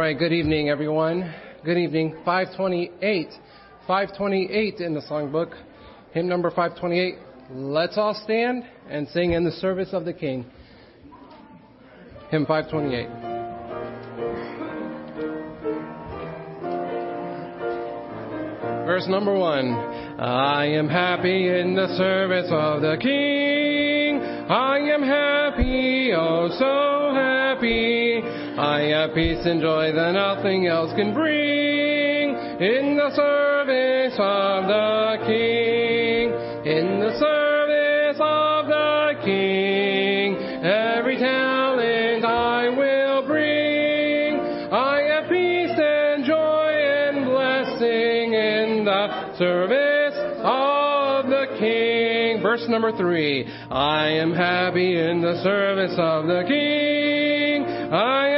Right, good evening, everyone. Good evening. 528. 528 in the songbook. Hymn number 528. Let's all stand and sing in the service of the King. Hymn 528. Verse number one. I am happy in the service of the King. I am happy, oh so happy. I have peace and joy that nothing else can bring. In the service of the King. In the service of the King. Every talent I will bring. I have peace and joy and blessing in the service of the King. Verse number three. I am happy in the service of the King. I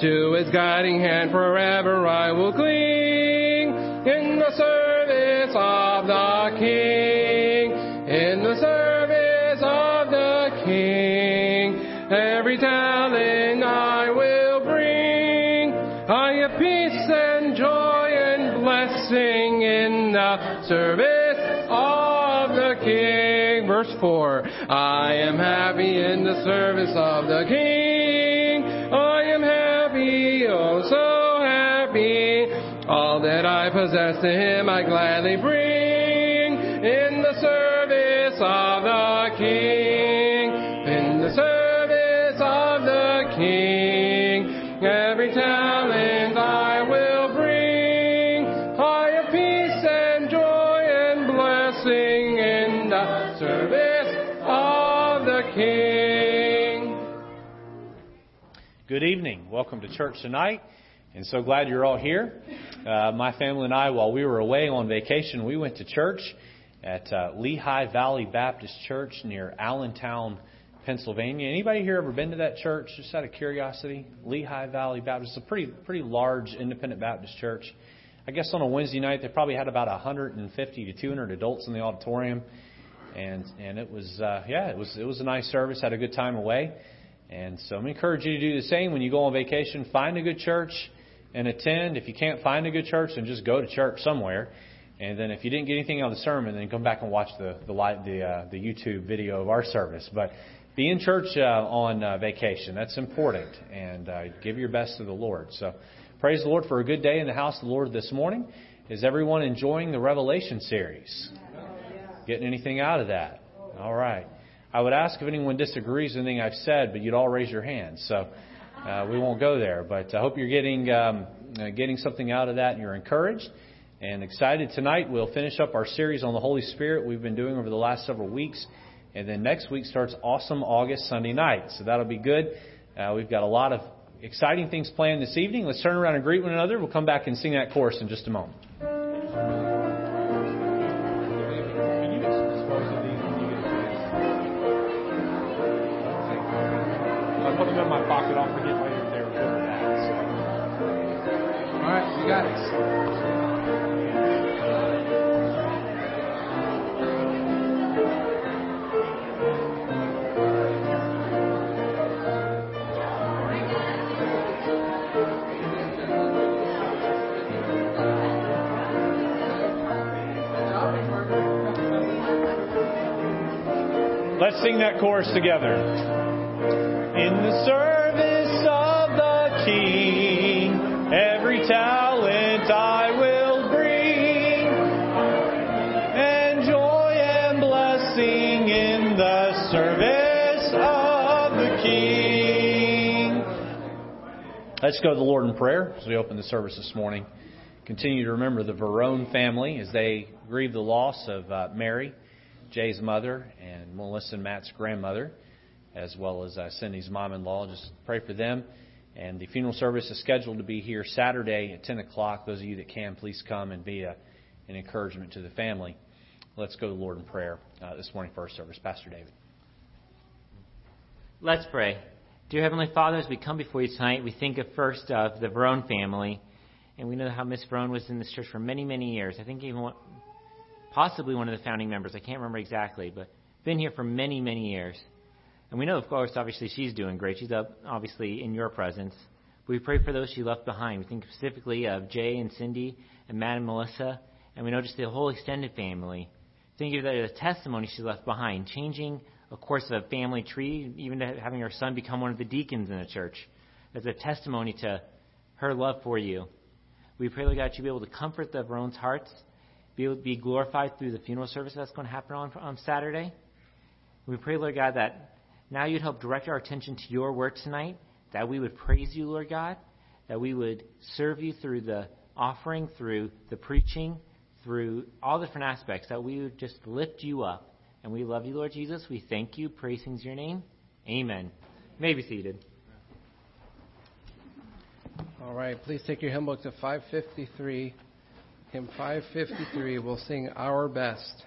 To his guiding hand forever I will cling. In the service of the King. In the service of the King. Every talent I will bring. I have peace and joy and blessing in the service of the King. Verse 4. I am happy in the service of the King. That I possess to him I gladly bring. In the service of the King. In the service of the King. Every talent I will bring. Have peace and joy and blessing in the service of the King. Good evening. Welcome to church tonight. And so glad you're all here. Uh, my family and I, while we were away on vacation, we went to church at uh, Lehigh Valley Baptist Church near Allentown, Pennsylvania. Anybody here ever been to that church? Just out of curiosity, Lehigh Valley Baptist. It's a pretty pretty large independent Baptist church. I guess on a Wednesday night they probably had about 150 to 200 adults in the auditorium, and and it was uh, yeah it was it was a nice service. Had a good time away, and so I'm encourage you to do the same when you go on vacation. Find a good church and attend. If you can't find a good church, then just go to church somewhere. And then if you didn't get anything out of the sermon, then come back and watch the the the, uh, the YouTube video of our service. But be in church uh, on uh, vacation. That's important, and uh, give your best to the Lord. So praise the Lord for a good day in the house of the Lord this morning. Is everyone enjoying the Revelation series? Getting anything out of that? All right. I would ask if anyone disagrees with anything I've said, but you'd all raise your hands. So uh, we won't go there. But I hope you're getting um, uh, getting something out of that, and you're encouraged and excited. Tonight we'll finish up our series on the Holy Spirit we've been doing over the last several weeks, and then next week starts Awesome August Sunday night. So that'll be good. Uh, we've got a lot of exciting things planned this evening. Let's turn around and greet one another. We'll come back and sing that chorus in just a moment. Let's sing that chorus together. In the service of the King, every talent I will bring, and joy and blessing in the service of the King. Let's go to the Lord in prayer as we open the service this morning. Continue to remember the Verone family as they grieve the loss of uh, Mary. Jay's mother and Melissa and Matt's grandmother, as well as uh, Cindy's mom-in-law. Just pray for them. And the funeral service is scheduled to be here Saturday at 10 o'clock. Those of you that can, please come and be a, an encouragement to the family. Let's go to the Lord in prayer uh, this morning for our service. Pastor David. Let's pray. Dear Heavenly Father, as we come before you tonight, we think of first of the Verone family. And we know how Miss Verone was in this church for many, many years. I think even possibly one of the founding members. I can't remember exactly, but been here for many, many years. And we know, of course, obviously she's doing great. She's up, obviously, in your presence. We pray for those she left behind. We think specifically of Jay and Cindy and Matt and Melissa. And we know just the whole extended family. Think of that as a testimony she left behind, changing a course of a family tree, even having her son become one of the deacons in the church, as a testimony to her love for you. We pray, Lord God, you be able to comfort the Verone's hearts, be glorified through the funeral service that's going to happen on, Saturday. We pray, Lord God, that now you'd help direct our attention to your word tonight, that we would praise you, Lord God, that we would serve you through the offering, through the preaching, through all different aspects, that we would just lift you up. And we love you, Lord Jesus. We thank you. Praising's your name. Amen. You may be seated. All right, please take your hymn book to 553. Hymn 553, we'll sing Our Best.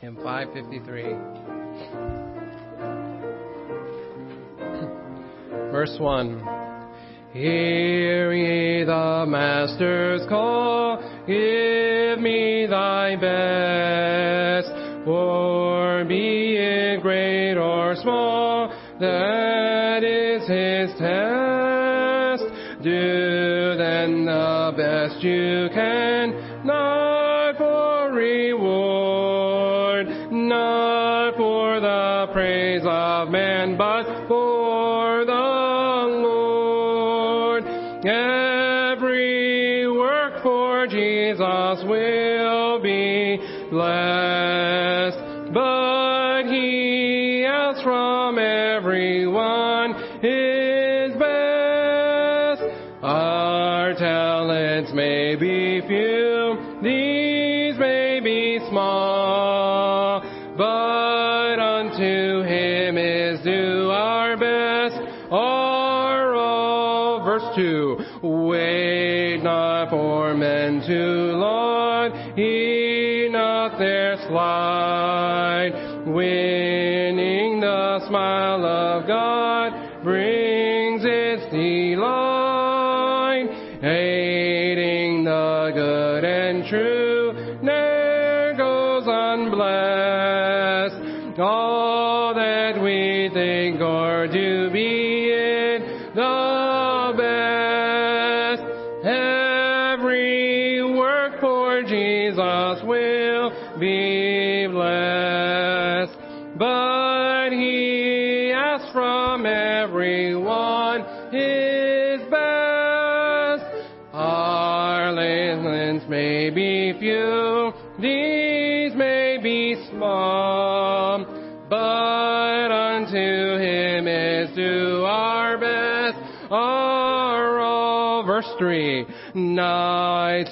Hymn 553. Verse 1. Hear ye the Master's call, give me thy best, for be it great or small, that is his test. Do then the you can, not for reward, not for the praise of man, but be small, but unto him is due our best, our all. Verse 2 Wait not for men to laud, he not their slide, winning the smile of God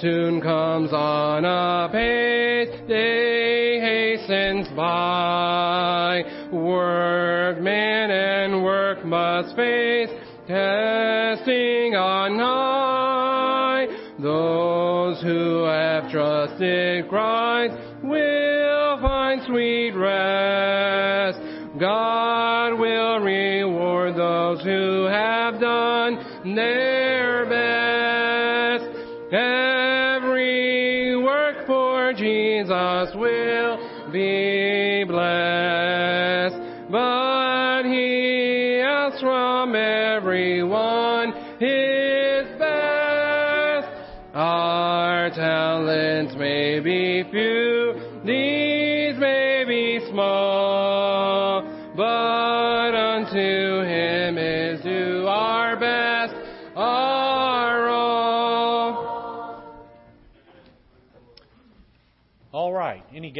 soon comes on apace, day hastens by. Workman and work must face, testing on high. Those who have trusted Christ will find sweet rest. God will reward those who have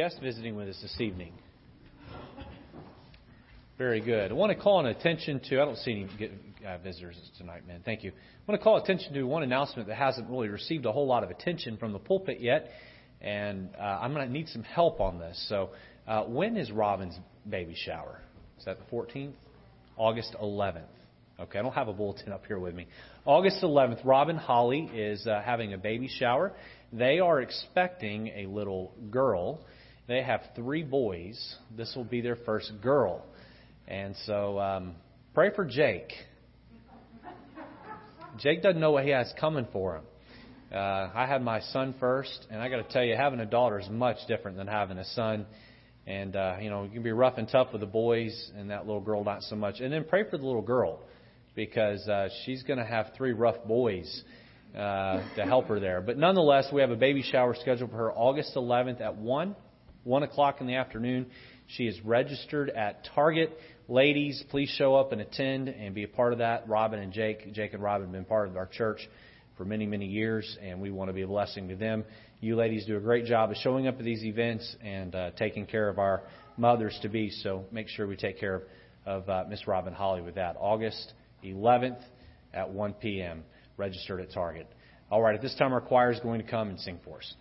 guests visiting with us this evening? Very good. I want to call an attention to, I don't see any uh, visitors tonight, man. Thank you. I want to call attention to one announcement that hasn't really received a whole lot of attention from the pulpit yet, and uh, I'm going to need some help on this. So, uh, when is Robin's baby shower? Is that the 14th? August 11th. Okay, I don't have a bulletin up here with me. August 11th, Robin Holly is uh, having a baby shower. They are expecting a little girl. They have three boys. This will be their first girl. And so um, pray for Jake. Jake doesn't know what he has coming for him. Uh, I had my son first, and I got to tell you, having a daughter is much different than having a son. And, uh, you know, you can be rough and tough with the boys and that little girl not so much. And then pray for the little girl because uh, she's going to have three rough boys uh, to help her there. But nonetheless, we have a baby shower scheduled for her August 11th at 1, 1 o'clock in the afternoon. She is registered at Target. Ladies, please show up and attend and be a part of that. Robin and Jake, Jake and Robin have been part of our church for many, many years, and we want to be a blessing to them. You ladies do a great job of showing up at these events and uh, taking care of our mothers to be. So make sure we take care of, of uh, Miss Robin Holly with that. August 11th at 1 p.m. Registered at Target. All right, at this time, our choir is going to come and sing for us.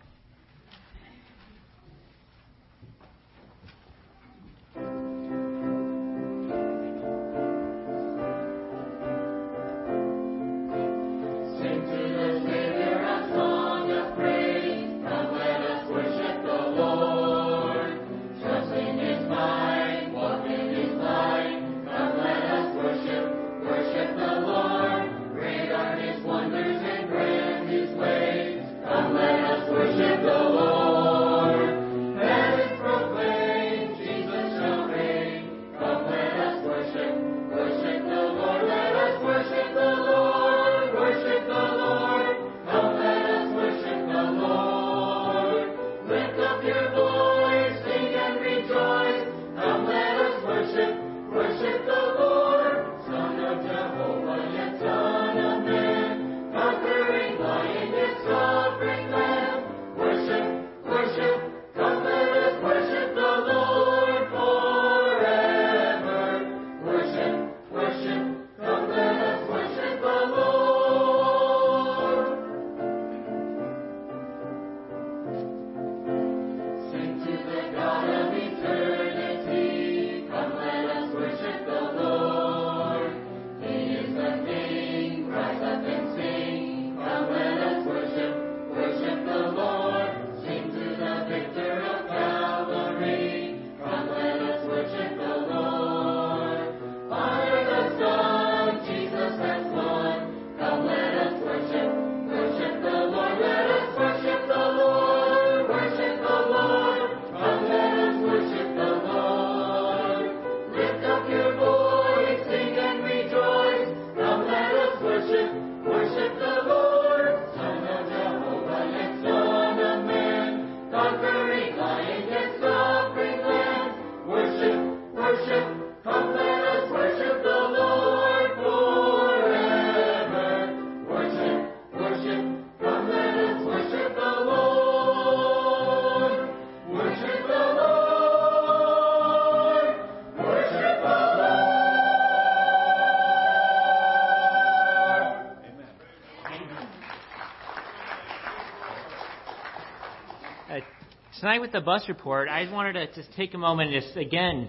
Tonight with the bus report, I wanted to just take a moment and just again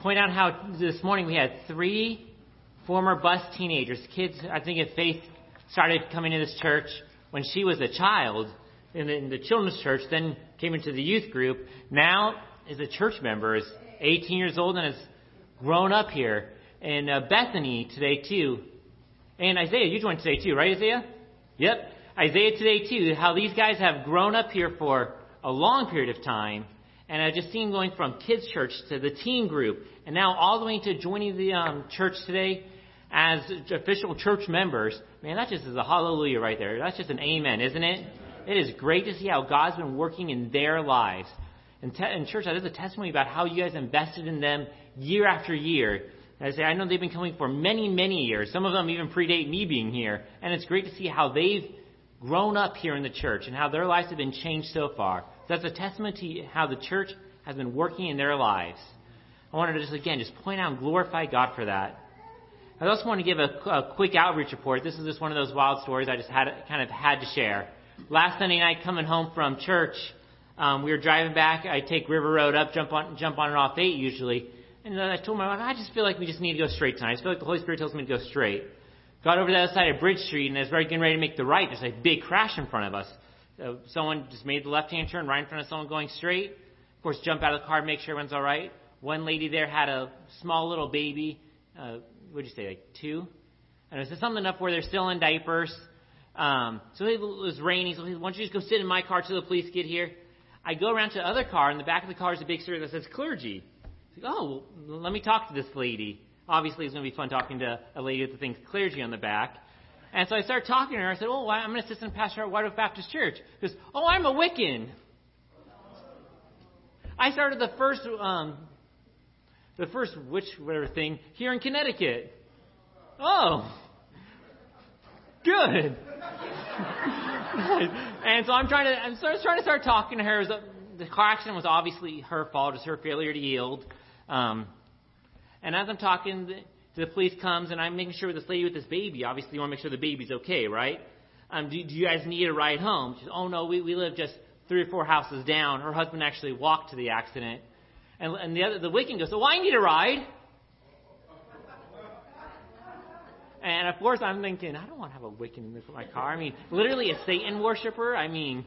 point out how this morning we had three former bus teenagers, kids. I think if Faith started coming to this church when she was a child in the, in the children's church, then came into the youth group. Now is a church member, is 18 years old and has grown up here. And uh, Bethany today too, and Isaiah, you joined today too, right, Isaiah? Yep. Isaiah today too. How these guys have grown up here for a long period of time. And I've just seen going from kids' church to the teen group, and now all the way to joining the um, church today as official church members. Man, that just is a hallelujah right there. That's just an amen, isn't it? It is great to see how God's been working in their lives. And, te- and church, that is a testimony about how you guys invested in them year after year. And I say, I know they've been coming for many, many years. Some of them even predate me being here. And it's great to see how they've grown up here in the church and how their lives have been changed so far. That's a testament to how the church has been working in their lives. I wanted to just again just point out and glorify God for that. I also want to give a, a quick outreach report. This is just one of those wild stories I just had kind of had to share. Last Sunday night, coming home from church, um, we were driving back. I take River Road up, jump on jump on and off eight usually, and then I told my wife, I just feel like we just need to go straight tonight. I just feel like the Holy Spirit tells me to go straight. Got over to the other side of Bridge Street, and as we are getting ready to make the right, there's a big crash in front of us. Uh, someone just made the left-hand turn right in front of someone going straight. Of course, jump out of the car, make sure everyone's all right. One lady there had a small little baby. Uh, what did you say, like two? And it was something enough where they're still in diapers. Um, so it was raining. So he said, why don't you just go sit in my car till the police get here? I go around to the other car, and the back of the car is a big sticker that says clergy. Like, oh, well, let me talk to this lady. Obviously, it's going to be fun talking to a lady the thing clergy on the back. And so I started talking to her. I said, oh, I'm an assistant pastor at White Oak Baptist Church. She goes, oh, I'm a Wiccan. I started the first, um, the first witch whatever thing here in Connecticut. Oh, good. and so I'm trying to, I'm sort of trying to start talking to her. The, the car accident was obviously her fault. It was her failure to yield. Um, and as I'm talking, the, the police comes, and I'm making sure with this lady with this baby. Obviously, you want to make sure the baby's okay, right? Um, do, do you guys need a ride home? She says, Oh no, we we live just three or four houses down. Her husband actually walked to the accident, and and the other the Wiccan goes, "Oh, I need a ride." And of course, I'm thinking, I don't want to have a Wiccan in my car. I mean, literally a Satan worshiper. I mean,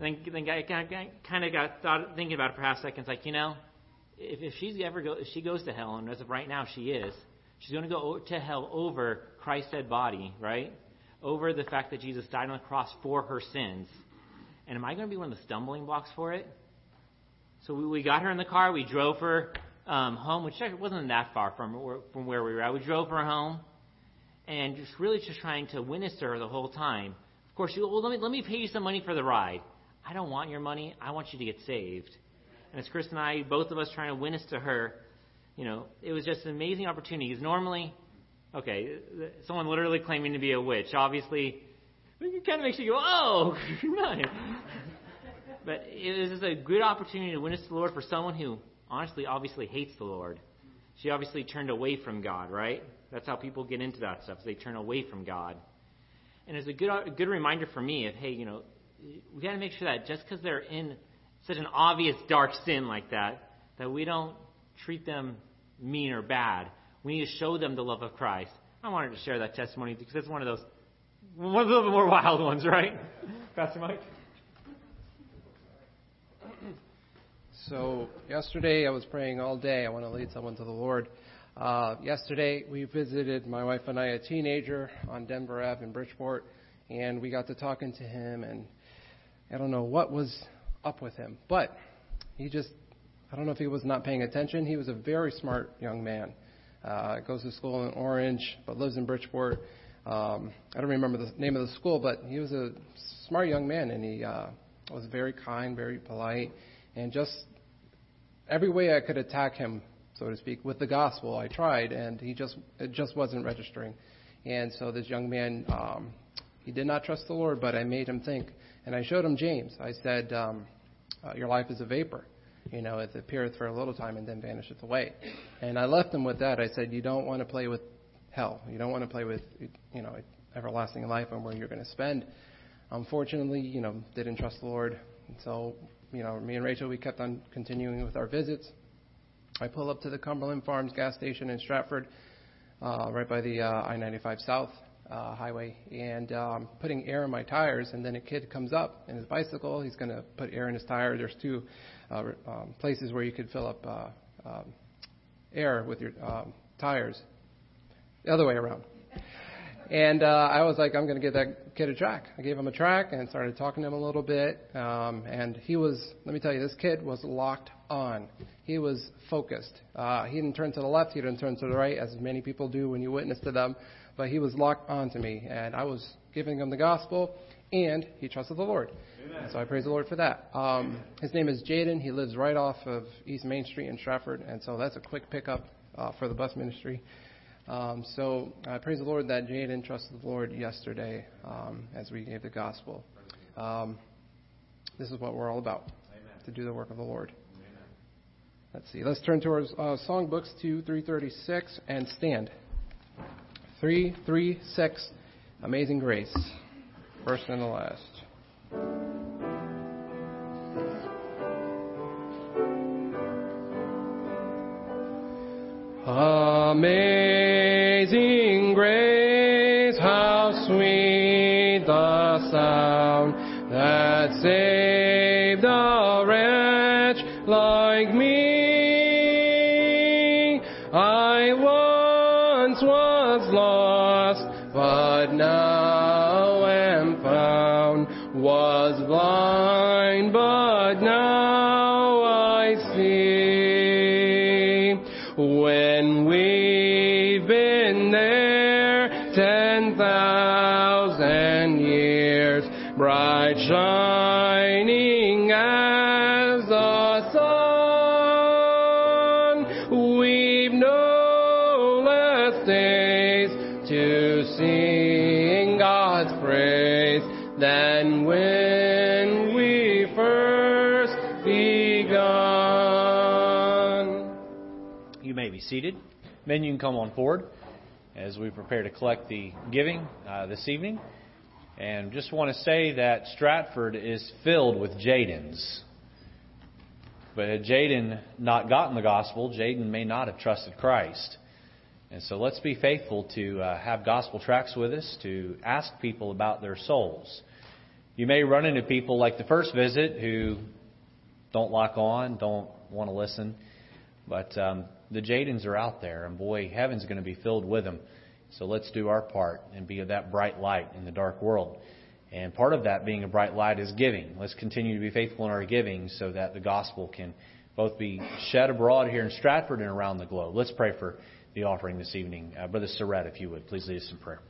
then then I kind of got thought, thinking about it for half a second. It's like, you know, if, if she's ever go, if she goes to hell, and as of right now she is, she's going to go to hell over Christ's dead body, right? Over the fact that Jesus died on the cross for her sins. And am I going to be one of the stumbling blocks for it? So we, we got her in the car. We drove her um, home, which wasn't that far from from where we were at. We drove her home and just really just trying to witness to her the whole time. Of course, you, well, let me, let me pay you some money for the ride. I don't want your money. I want you to get saved. And as Chris and I, both of us trying to witness to her, you know, it was just an amazing opportunity. Because normally, okay, someone literally claiming to be a witch, obviously, it kind of makes you go, oh, nice. but it was just a good opportunity to witness to the Lord for someone who, honestly, obviously hates the Lord. She obviously turned away from God, right? That's how people get into that stuff. They turn away from God. And it's a good, a good reminder for me of, hey, you know, we got to make sure that just because they're in such an obvious dark sin like that, that we don't treat them mean or bad. We need to show them the love of Christ. I wanted to share that testimony because it's one of those, one of the more wild ones, right? Pastor Mike? So, yesterday I was praying all day. I want to lead someone to the Lord. Uh, yesterday, we visited my wife and I a teenager on Denver Ave in Bridgeport, and we got to talking to him, and I don't know what was up with him, but he just, I don't know if he was not paying attention. He was a very smart young man. Uh, goes to school in Orange, but lives in Bridgeport. Um, I don't remember the name of the school, but he was a smart young man, and he uh, was very kind, very polite, and just every way I could attack him so to speak, with the gospel. I tried, and he just it just wasn't registering. And so this young man, um, he did not trust the Lord, but I made him think, and I showed him James. I said, um, uh, "Your life is a vapor." You know, it appeareth for a little time and then vanisheth away. And I left him with that. I said, You don't want to play with hell. You don't want to play with, you know, everlasting life and where you're going to spend. Unfortunately, you know, didn't trust the Lord. And so, you know, me and Rachel, we kept on continuing with our visits. I pull up to the Cumberland Farms gas station in Stratford, uh, right by the uh, I-95 South uh, highway, and um, putting air in my tires. And then a kid comes up in his bicycle. He's going to put air in his tire. There's two uh, um, places where you could fill up uh, um, air with your um, tires. The other way around. And uh, I was like, I'm going to give that kid a track. I gave him a track and started talking to him a little bit. Um, and he was, let me tell you, this kid was locked on. He was focused. Uh, he didn't turn to the left, he didn't turn to the right, as many people do when you witness to them. But he was locked onto me. And I was giving him the gospel, and he trusted the Lord. So I praise the Lord for that. Um, his name is Jaden. He lives right off of East Main Street in Stratford. And so that's a quick pickup uh, for the bus ministry. Um, so I praise the Lord that Jaden trusted the Lord yesterday um, as we gave the gospel. Um, this is what we're all about Amen. to do the work of the Lord. Amen. Let's see. Let's turn to our uh, songbooks to 336 and stand. 336, Amazing Grace, first and the Last. Amazing Grace how sweet the was blind, but seated. Men, you can come on forward as we prepare to collect the giving uh, this evening. And just want to say that Stratford is filled with Jadens. But had Jaden not gotten the gospel, Jaden may not have trusted Christ. And so let's be faithful to uh, have gospel tracts with us, to ask people about their souls. You may run into people like the first visit who don't lock on, don't want to listen. But um, the Jadens are out there, and boy, heaven's going to be filled with them. So let's do our part and be of that bright light in the dark world. And part of that being a bright light is giving. Let's continue to be faithful in our giving so that the gospel can both be shed abroad here in Stratford and around the globe. Let's pray for the offering this evening. Uh, Brother Surratt, if you would, please lead us in prayer.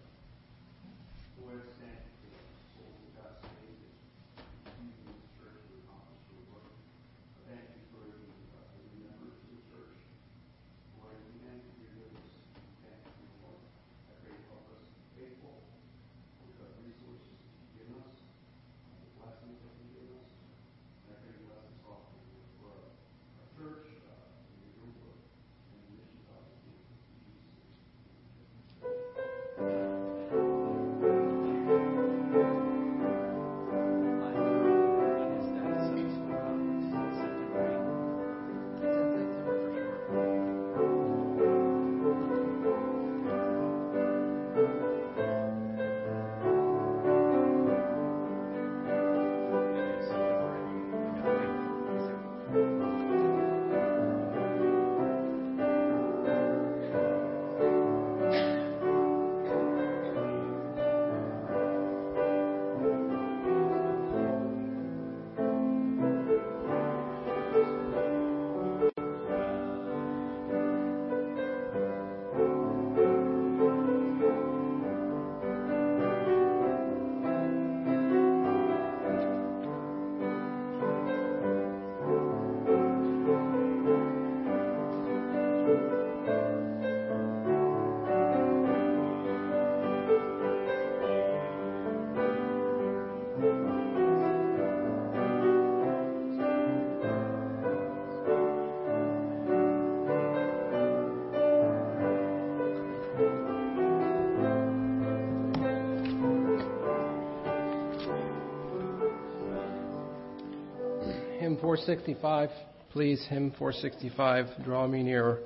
465, please. Hymn 465, Draw Me Nearer.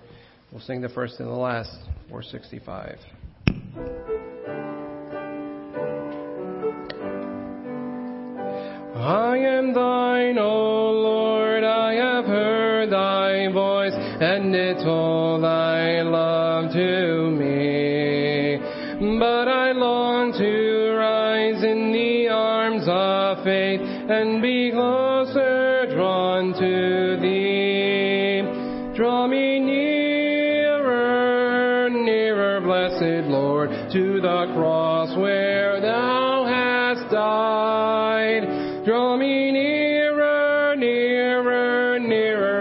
We'll sing the first and the last. 465. I am thine, O Lord, I have heard thy voice, and it told thy love to me. But I long to rise in the arms of faith and be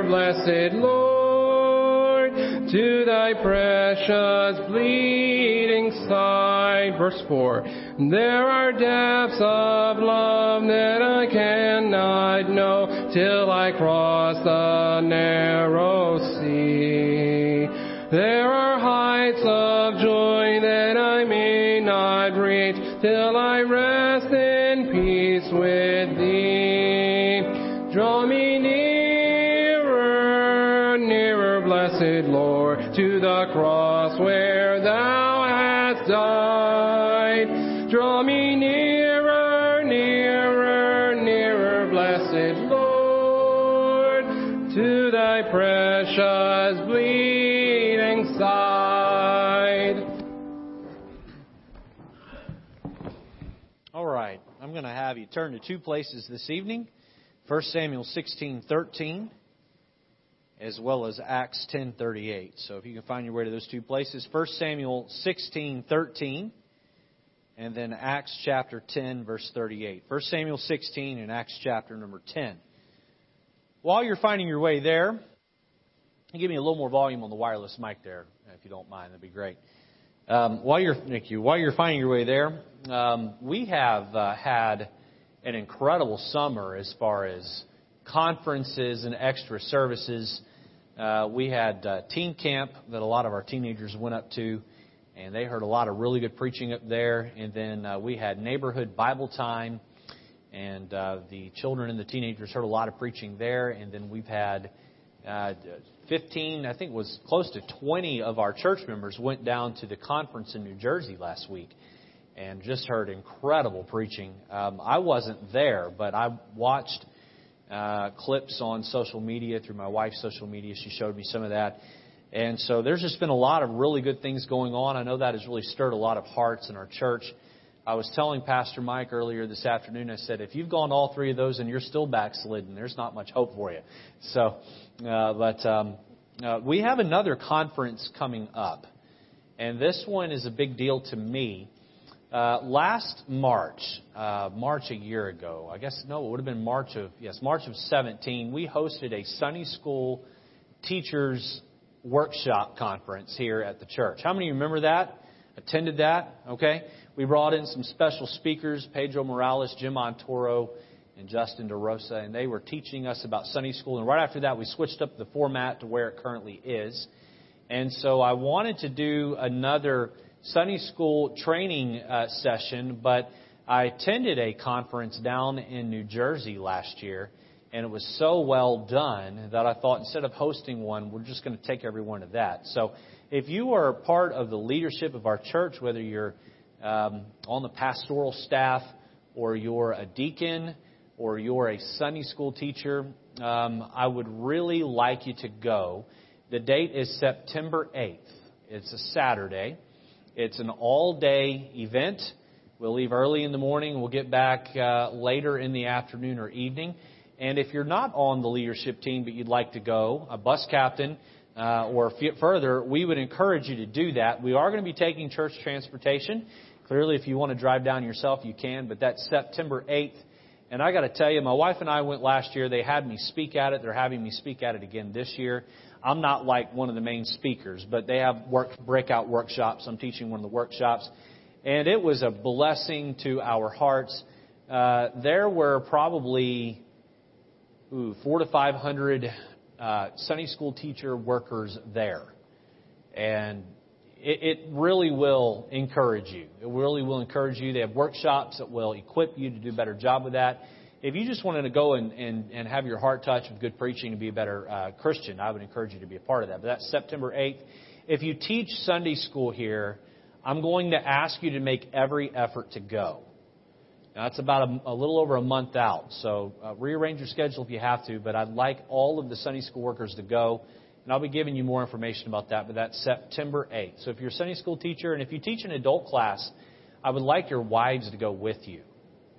blessed Lord, to thy precious bleeding side. Verse 4. There are depths of love that I cannot know till I cross the narrow sea. There are heights of joy that I may not reach till I rest have you turn to two places this evening 1 Samuel 16:13 as well as Acts 10:38. So if you can find your way to those two places, 1 Samuel 16:13 and then Acts chapter 10, verse 38. 1 Samuel 16 and Acts chapter number 10. While you're finding your way there, give me a little more volume on the wireless mic there, if you don't mind. That'd be great. Um, while you're, thank you. While you're finding your way there, um, we have uh, had an incredible summer as far as conferences and extra services. Uh, we had uh, teen camp that a lot of our teenagers went up to and they heard a lot of really good preaching up there. And then uh, we had neighborhood Bible time, and uh, the children and the teenagers heard a lot of preaching there. And then we've had uh, 15, I think it was close to 20 of our church members went down to the conference in New Jersey last week and just heard incredible preaching. Um, I wasn't there, but I watched uh, clips on social media through my wife's social media. She showed me some of that. And so there's just been a lot of really good things going on. I know that has really stirred a lot of hearts in our church. I was telling Pastor Mike earlier this afternoon, I said, if you've gone all three of those and you're still backslidden, there's not much hope for you. So, uh, but um, uh, we have another conference coming up. And this one is a big deal to me. Uh, last March, uh, March a year ago, I guess, no, it would have been March of, yes, March of 17, we hosted a Sunday school teachers workshop conference here at the church. How many of you remember that? Attended that? Okay. We brought in some special speakers, Pedro Morales, Jim Montoro, and Justin DeRosa, and they were teaching us about Sunday school. And right after that, we switched up the format to where it currently is. And so I wanted to do another Sunday school training uh, session, but I attended a conference down in New Jersey last year and it was so well done that I thought instead of hosting one, we're just going to take everyone to that. So if you are part of the leadership of our church, whether you're um, on the pastoral staff or you're a deacon or you're a Sunday school teacher, um, I would really like you to go. The date is September 8th. It's a Saturday. It's an all day event. We'll leave early in the morning. We'll get back uh, later in the afternoon or evening. And if you're not on the leadership team but you'd like to go, a bus captain uh, or further, we would encourage you to do that. We are going to be taking church transportation. Clearly, if you want to drive down yourself, you can, but that's September 8th. And I got to tell you, my wife and I went last year. They had me speak at it. They're having me speak at it again this year. I'm not like one of the main speakers, but they have work, breakout workshops. I'm teaching one of the workshops. And it was a blessing to our hearts. Uh, there were probably ooh, four to five hundred uh, Sunday school teacher workers there, and it really will encourage you. It really will encourage you. They have workshops that will equip you to do a better job with that. If you just wanted to go and, and, and have your heart touched with good preaching and be a better uh, Christian, I would encourage you to be a part of that. But that's September 8th. If you teach Sunday school here, I'm going to ask you to make every effort to go. Now, that's about a, a little over a month out, so uh, rearrange your schedule if you have to, but I'd like all of the Sunday school workers to go, and I'll be giving you more information about that, but that's September 8th. So if you're a Sunday school teacher, and if you teach an adult class, I would like your wives to go with you.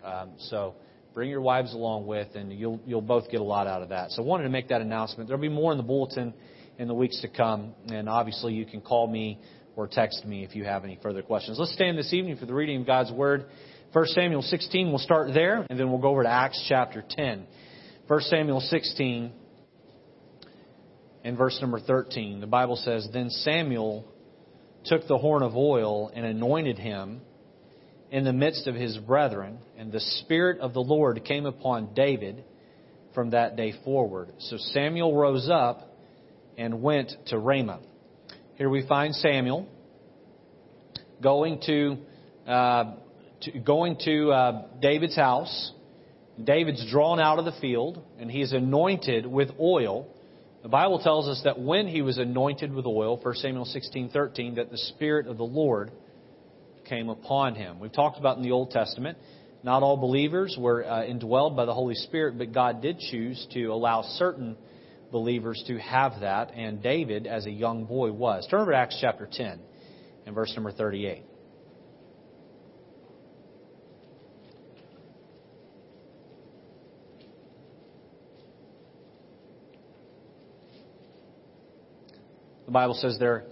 Um, so bring your wives along with, and you'll, you'll both get a lot out of that. So I wanted to make that announcement. There'll be more in the bulletin in the weeks to come, and obviously you can call me or text me if you have any further questions. Let's stand this evening for the reading of God's Word. 1 Samuel 16, we'll start there, and then we'll go over to Acts chapter 10. 1 Samuel 16 and verse number 13. The Bible says, Then Samuel took the horn of oil and anointed him in the midst of his brethren, and the Spirit of the Lord came upon David from that day forward. So Samuel rose up and went to Ramah. Here we find Samuel going to uh, to, going to uh, David's house. David's drawn out of the field, and he's anointed with oil. The Bible tells us that when he was anointed with oil, 1 Samuel 16:13, that the Spirit of the Lord came upon him. We've talked about in the Old Testament, not all believers were uh, indwelled by the Holy Spirit, but God did choose to allow certain believers to have that, and David, as a young boy, was. Turn over to Acts chapter 10 and verse number 38. The Bible says there,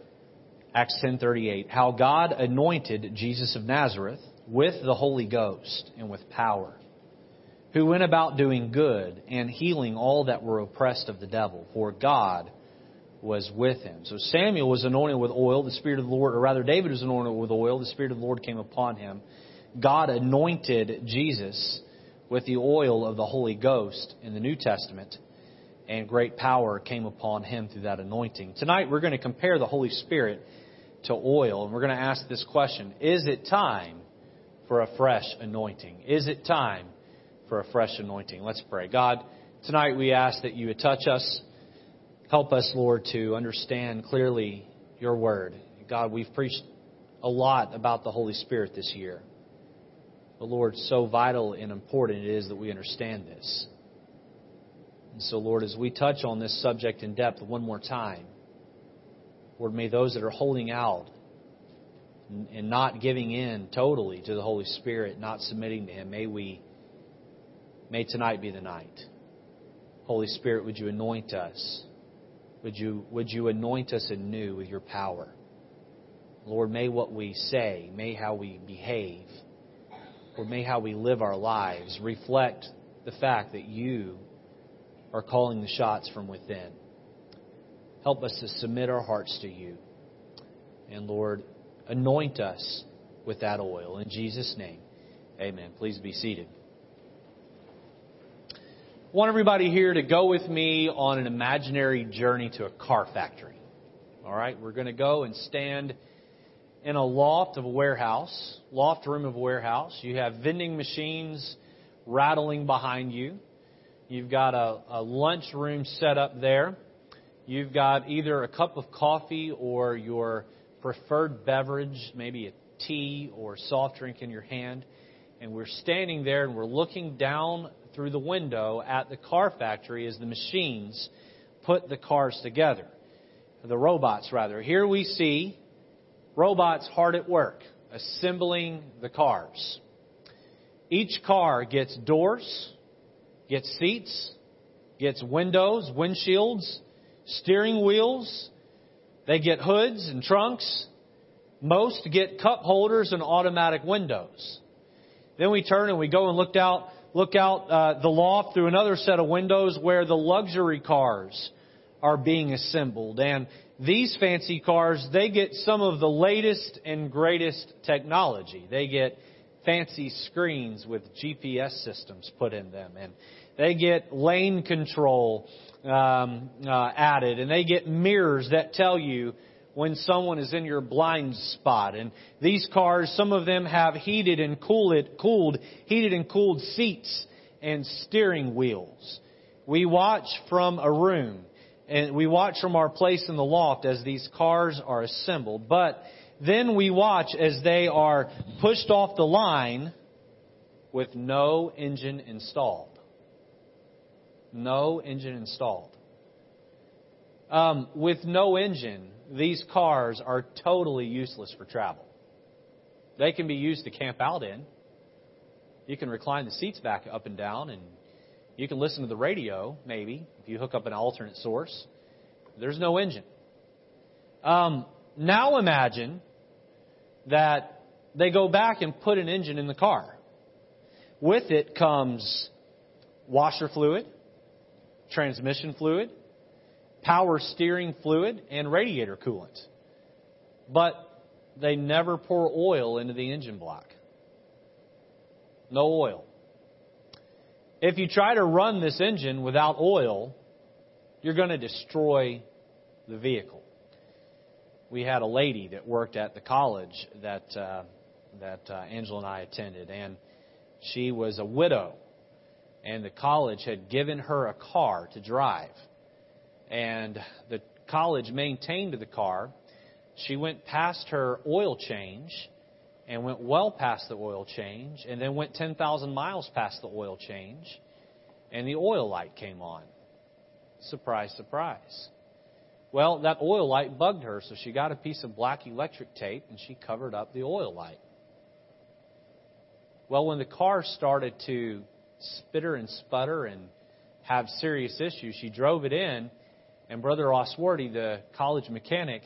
Acts 10:38, how God anointed Jesus of Nazareth with the Holy Ghost and with power, who went about doing good and healing all that were oppressed of the devil, for God was with him. So Samuel was anointed with oil, the Spirit of the Lord, or rather, David was anointed with oil, the Spirit of the Lord came upon him. God anointed Jesus with the oil of the Holy Ghost in the New Testament, and great power came upon him through that anointing. Tonight, we're going to compare the Holy Spirit to oil, and we're going to ask this question Is it time for a fresh anointing? Is it time for a fresh anointing? Let's pray. God, tonight we ask that you would touch us. Help us, Lord, to understand clearly your word. God, we've preached a lot about the Holy Spirit this year. But Lord, so vital and important it is that we understand this. And so, Lord, as we touch on this subject in depth one more time, Lord, may those that are holding out and not giving in totally to the Holy Spirit, not submitting to Him, may we, may tonight be the night. Holy Spirit, would you anoint us? Would you, would you anoint us anew with your power? Lord, may what we say, may how we behave, or may how we live our lives reflect the fact that you are calling the shots from within. Help us to submit our hearts to you. And Lord, anoint us with that oil. In Jesus' name, amen. Please be seated. I want everybody here to go with me on an imaginary journey to a car factory. All right, we're going to go and stand in a loft of a warehouse, loft room of a warehouse. You have vending machines rattling behind you. You've got a, a lunch room set up there. You've got either a cup of coffee or your preferred beverage, maybe a tea or soft drink in your hand. And we're standing there and we're looking down through the window at the car factory as the machines put the cars together. The robots, rather. Here we see robots hard at work, assembling the cars. Each car gets doors, gets seats, gets windows, windshields, steering wheels. They get hoods and trunks. Most get cup holders and automatic windows. Then we turn and we go and look out, look out uh, the loft through another set of windows where the luxury cars are being assembled. And these fancy cars, they get some of the latest and greatest technology. They get fancy screens with GPS systems put in them, and they get lane control um, uh, added, and they get mirrors that tell you when someone is in your blind spot. And these cars, some of them have heated and cooled, cooled heated and cooled seats and steering wheels. We watch from a room and we watch from our place in the loft as these cars are assembled. But then we watch as they are pushed off the line with no engine installed. No engine installed. Um, with no engine, these cars are totally useless for travel. They can be used to camp out in. You can recline the seats back up and down, and you can listen to the radio, maybe, if you hook up an alternate source. There's no engine. Um, now imagine that they go back and put an engine in the car. With it comes washer fluid, transmission fluid, power steering fluid, and radiator coolant. But they never pour oil into the engine block. No oil. If you try to run this engine without oil, you're going to destroy the vehicle. We had a lady that worked at the college that uh, that uh, Angela and I attended, and she was a widow, and the college had given her a car to drive, and the college maintained the car. She went past her oil change and went well past the oil change and then went 10,000 miles past the oil change and the oil light came on. Surprise, surprise. Well, that oil light bugged her, so she got a piece of black electric tape and she covered up the oil light. Well, when the car started to spitter and sputter and have serious issues, she drove it in, and Brother Oswarty, the college mechanic,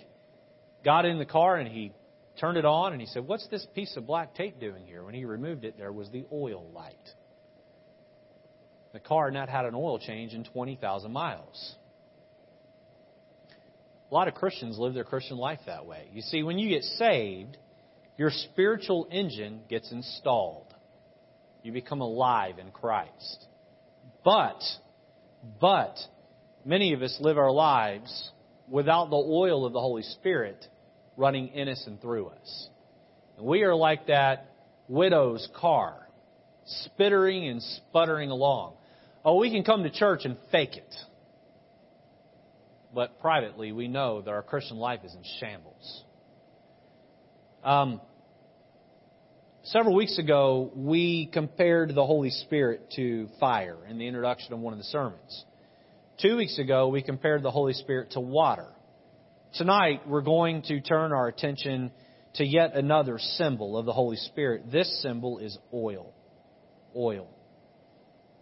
got in the car and he turned it on, and he said, What's this piece of black tape doing here? When he removed it, there was the oil light. The car had not had an oil change in 20,000 miles. A lot of Christians live their Christian life that way. You see, when you get saved, your spiritual engine gets installed. You become alive in Christ. But, but, many of us live our lives without the oil of the Holy Spirit running in us and through us. And we are like that widow's car, spittering and sputtering along. Oh, we can come to church and fake it. But privately, we know that our Christian life is in shambles. Um, several weeks ago, we compared the Holy Spirit to fire in the introduction of one of the sermons. Two weeks ago, we compared the Holy Spirit to water. Tonight, we're going to turn our attention to yet another symbol of the Holy Spirit. This symbol is oil. Oil.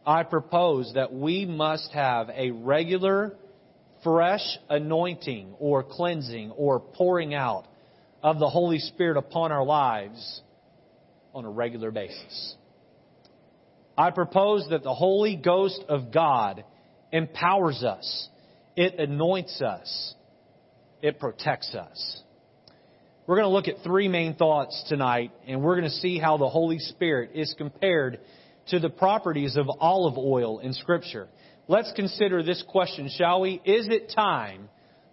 I propose that we must have a regular, fresh anointing or cleansing or pouring out of the Holy Spirit upon our lives on a regular basis. I propose that the Holy Ghost of God empowers us, it anoints us, it protects us. We're going to look at three main thoughts tonight, and we're going to see how the Holy Spirit is compared to the properties of olive oil in Scripture. Let's consider this question, shall we? Is it time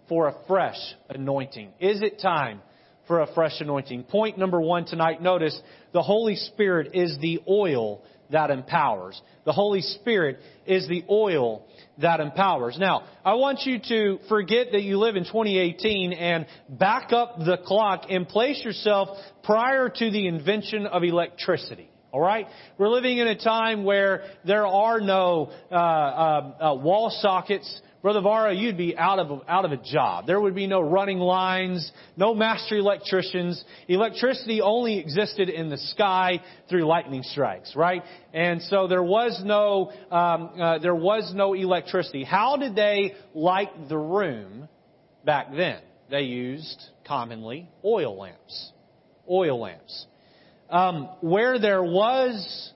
for a fresh anointing? Is it time for a fresh anointing? Point number one tonight, notice the Holy Spirit is the oil that empowers. The Holy Spirit is the oil that empowers. Now, I want you to forget that you live in 2018 and back up the clock and place yourself prior to the invention of electricity. All right? We're living in a time where there are no uh, uh, uh, wall sockets. Brother Vara, you'd be out of out of a job. There would be no running lines, no master electricians. Electricity only existed in the sky through lightning strikes, right? And so there was no um, uh, there was no electricity. How did they light the room back then? They used commonly oil lamps. Oil lamps. Um, where there was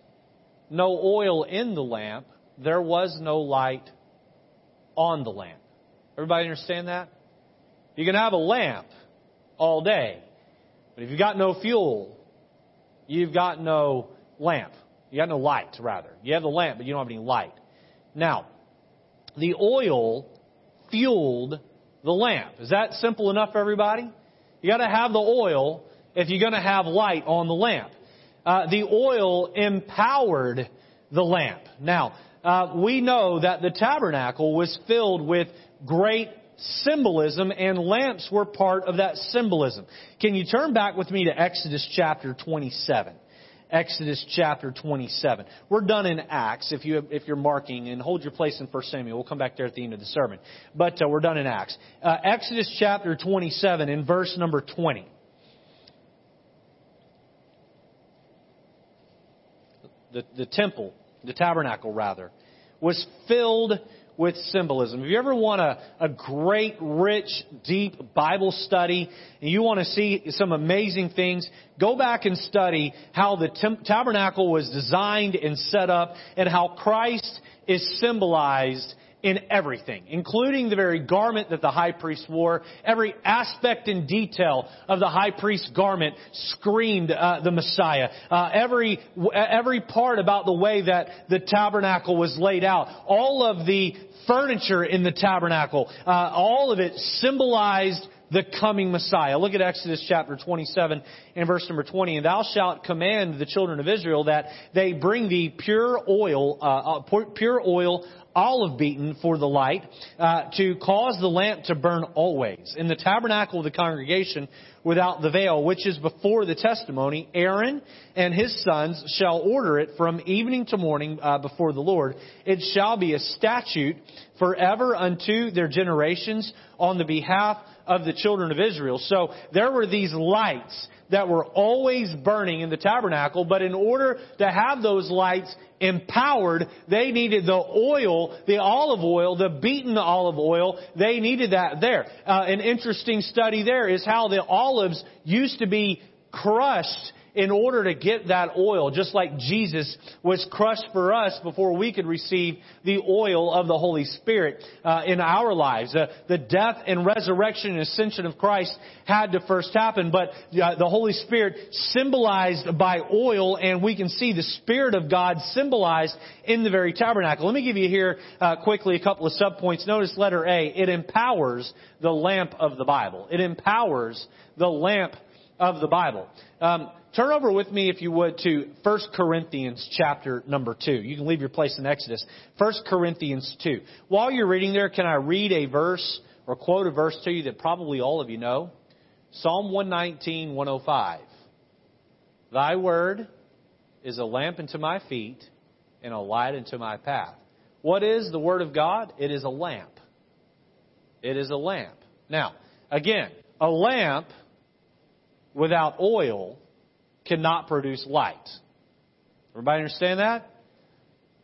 no oil in the lamp, there was no light on the lamp. Everybody understand that? You can have a lamp all day, but if you've got no fuel, you've got no lamp. You got no light, rather. You have the lamp, but you don't have any light. Now, the oil fueled the lamp. Is that simple enough for everybody? You got to have the oil if you're going to have light on the lamp. Uh, the oil empowered the lamp. Now, uh, we know that the tabernacle was filled with great symbolism and lamps were part of that symbolism. Can you turn back with me to Exodus chapter 27? Exodus chapter 27. We're done in Acts if you if you're marking and hold your place in 1 Samuel. We'll come back there at the end of the sermon. But uh, we're done in Acts. Uh, Exodus chapter 27 in verse number 20. the, the temple, the tabernacle rather, was filled with symbolism. If you ever want a, a great, rich, deep Bible study, and you want to see some amazing things, go back and study how the tabernacle was designed and set up, and how Christ is symbolized in everything, including the very garment that the high priest wore. Every aspect and detail of the high priest's garment screamed uh, the Messiah. Uh, every every part about the way that the tabernacle was laid out, all of the furniture in the tabernacle, uh, all of it symbolized the coming Messiah. Look at Exodus chapter 27 and verse number 20. And thou shalt command the children of Israel that they bring thee pure oil, uh, uh pure oil olive beaten for the light, uh, to cause the lamp to burn always. In the tabernacle of the congregation without the veil, which is before the testimony, Aaron and his sons shall order it from evening to morning uh, before the Lord. It shall be a statute forever unto their generations on the behalf of the children of Israel. So there were these lights that were always burning in the tabernacle, but in order to have those lights empowered, they needed the oil, the olive oil, the beaten olive oil, they needed that there. Uh, an interesting study there is how the olives used to be crushed in order to get that oil, just like Jesus was crushed for us before we could receive the oil of the Holy Spirit uh, in our lives. Uh, the death and resurrection and ascension of Christ had to first happen, but uh, the Holy Spirit symbolized by oil, and we can see the Spirit of God symbolized in the very tabernacle. Let me give you here uh, quickly a couple of subpoints. Notice letter A. It empowers the lamp of the Bible. It empowers the lamp of the Bible. Um, Turn over with me, if you would, to 1 Corinthians chapter number 2. You can leave your place in Exodus. 1 Corinthians 2. While you're reading there, can I read a verse or quote a verse to you that probably all of you know? Psalm 119, 105. Thy word is a lamp unto my feet and a light unto my path. What is the word of God? It is a lamp. It is a lamp. Now, again, a lamp without oil cannot produce light. Everybody understand that?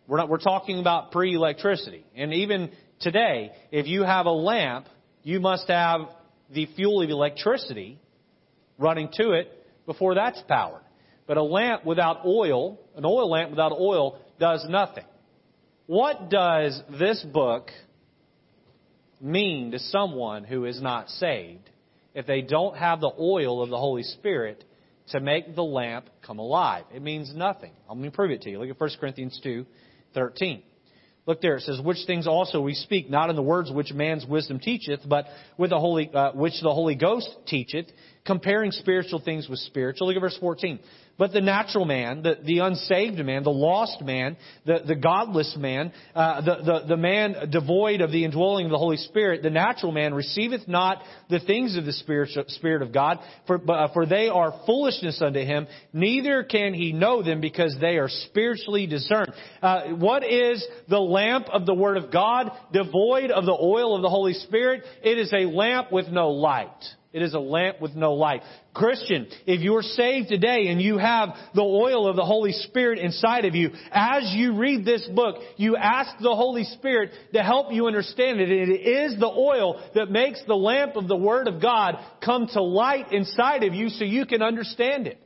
We're not, we're talking about pre-electricity. And even today, if you have a lamp, you must have the fuel of electricity running to it before that's powered. But a lamp without oil, an oil lamp without oil, does nothing. What does this book mean to someone who is not saved if they don't have the oil of the Holy Spirit to make the lamp come alive. It means nothing. Going to prove it to you. Look at 1 Corinthians 2, 13. Look there. It says, "Which things also we speak, not in the words which man's wisdom teacheth, but with the Holy, uh, which the Holy Ghost teacheth, comparing spiritual things with spiritual." Look at verse 14. But the natural man, the, the unsaved man, the lost man, the, the godless man, uh, the, the, the man devoid of the indwelling of the Holy Spirit, the natural man receiveth not the things of the Spirit, Spirit of God, for, uh, for they are foolishness unto him, neither can he know them because they are spiritually discerned. Uh, what is the lamp of the Word of God devoid of the oil of the Holy Spirit? It is a lamp with no light. It is a lamp with no light. Christian, if you're saved today and you have the oil of the Holy Spirit inside of you, as you read this book, you ask the Holy Spirit to help you understand it. It is the oil that makes the lamp of the Word of God come to light inside of you so you can understand it.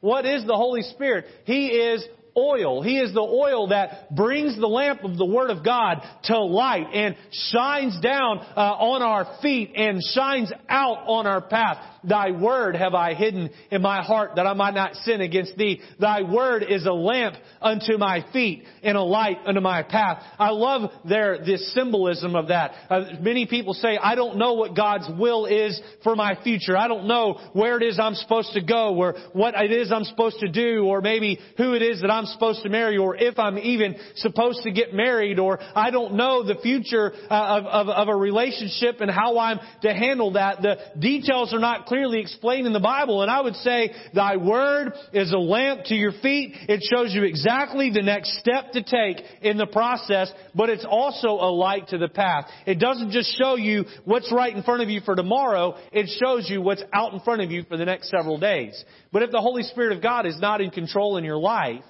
What is the Holy Spirit? He is oil. He is the oil that brings the lamp of the Word of God to light and shines down uh, on our feet and shines out on our path. Thy word have I hidden in my heart that I might not sin against thee. Thy word is a lamp unto my feet and a light unto my path. I love there this symbolism of that. Uh, many people say, I don't know what God's will is for my future. I don't know where it is I'm supposed to go or what it is I'm supposed to do or maybe who it is that I'm supposed to marry or if I'm even supposed to get married or I don't know the future uh, of, of, of a relationship and how I'm to handle that. The details are not clear clearly explained in the Bible. And I would say, Thy Word is a lamp to your feet. It shows you exactly the next step to take in the process, but it's also a light to the path. It doesn't just show you what's right in front of you for tomorrow, it shows you what's out in front of you for the next several days. But if the Holy Spirit of God is not in control in your life,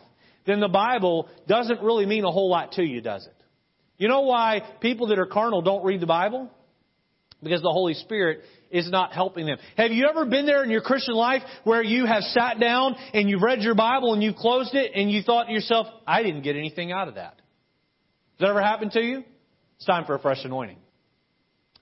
then the Bible doesn't really mean a whole lot to you, does it? You know why people that are carnal don't read the Bible? Because the Holy Spirit is not helping them. Have you ever been there in your Christian life where you have sat down and you've read your Bible and you've closed it and you thought to yourself, I didn't get anything out of that? Has that ever happened to you? It's time for a fresh anointing.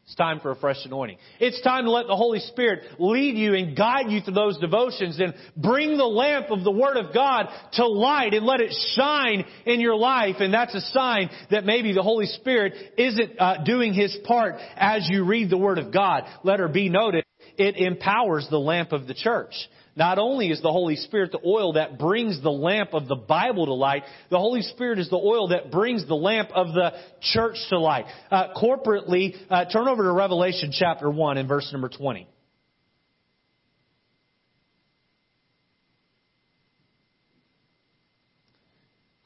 It's time for a fresh anointing. It's time to let the Holy Spirit lead you and guide you through those devotions and bring the lamp of the Word of God to light and let it shine in your life. And that's a sign that maybe the Holy Spirit isn't uh, doing His part as you read the Word of God. Let her be noted. It empowers the lamp of the church. Not only is the Holy Spirit the oil that brings the lamp of the Bible to light, the Holy Spirit is the oil that brings the lamp of the church to light. Uh, corporately, uh, turn over to Revelation chapter 1 and verse number 20.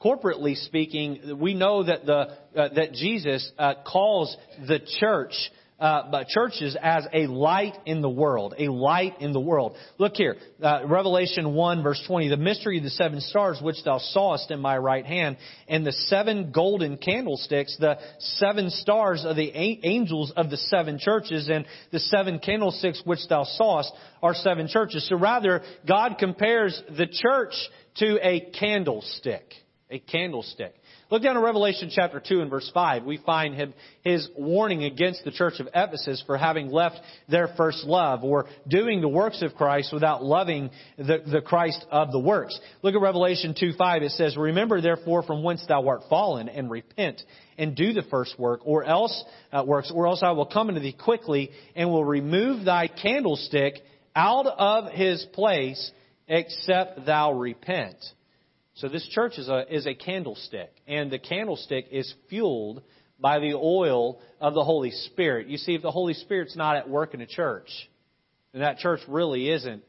corporately speaking, we know that the uh, that Jesus uh, calls the church uh, churches as a light in the world, a light in the world. Look here, uh, Revelation 1 verse 20, the mystery of the seven stars which thou sawest in my right hand, and the seven golden candlesticks, the seven stars of the angels of the seven churches, and the seven candlesticks which thou sawest are seven churches. So rather, God compares the church to a candlestick. A candlestick. Look down to Revelation chapter 2 and verse 5. We find him, his warning against the church of Ephesus for having left their first love or doing the works of Christ without loving the, the Christ of the works. Look at Revelation 2 5. It says, Remember therefore from whence thou art fallen and repent and do the first work or else uh, works or else I will come unto thee quickly and will remove thy candlestick out of his place except thou repent. So this church is a, is a candlestick, and the candlestick is fueled by the oil of the Holy Spirit. You see, if the Holy Spirit's not at work in a church, then that church really isn't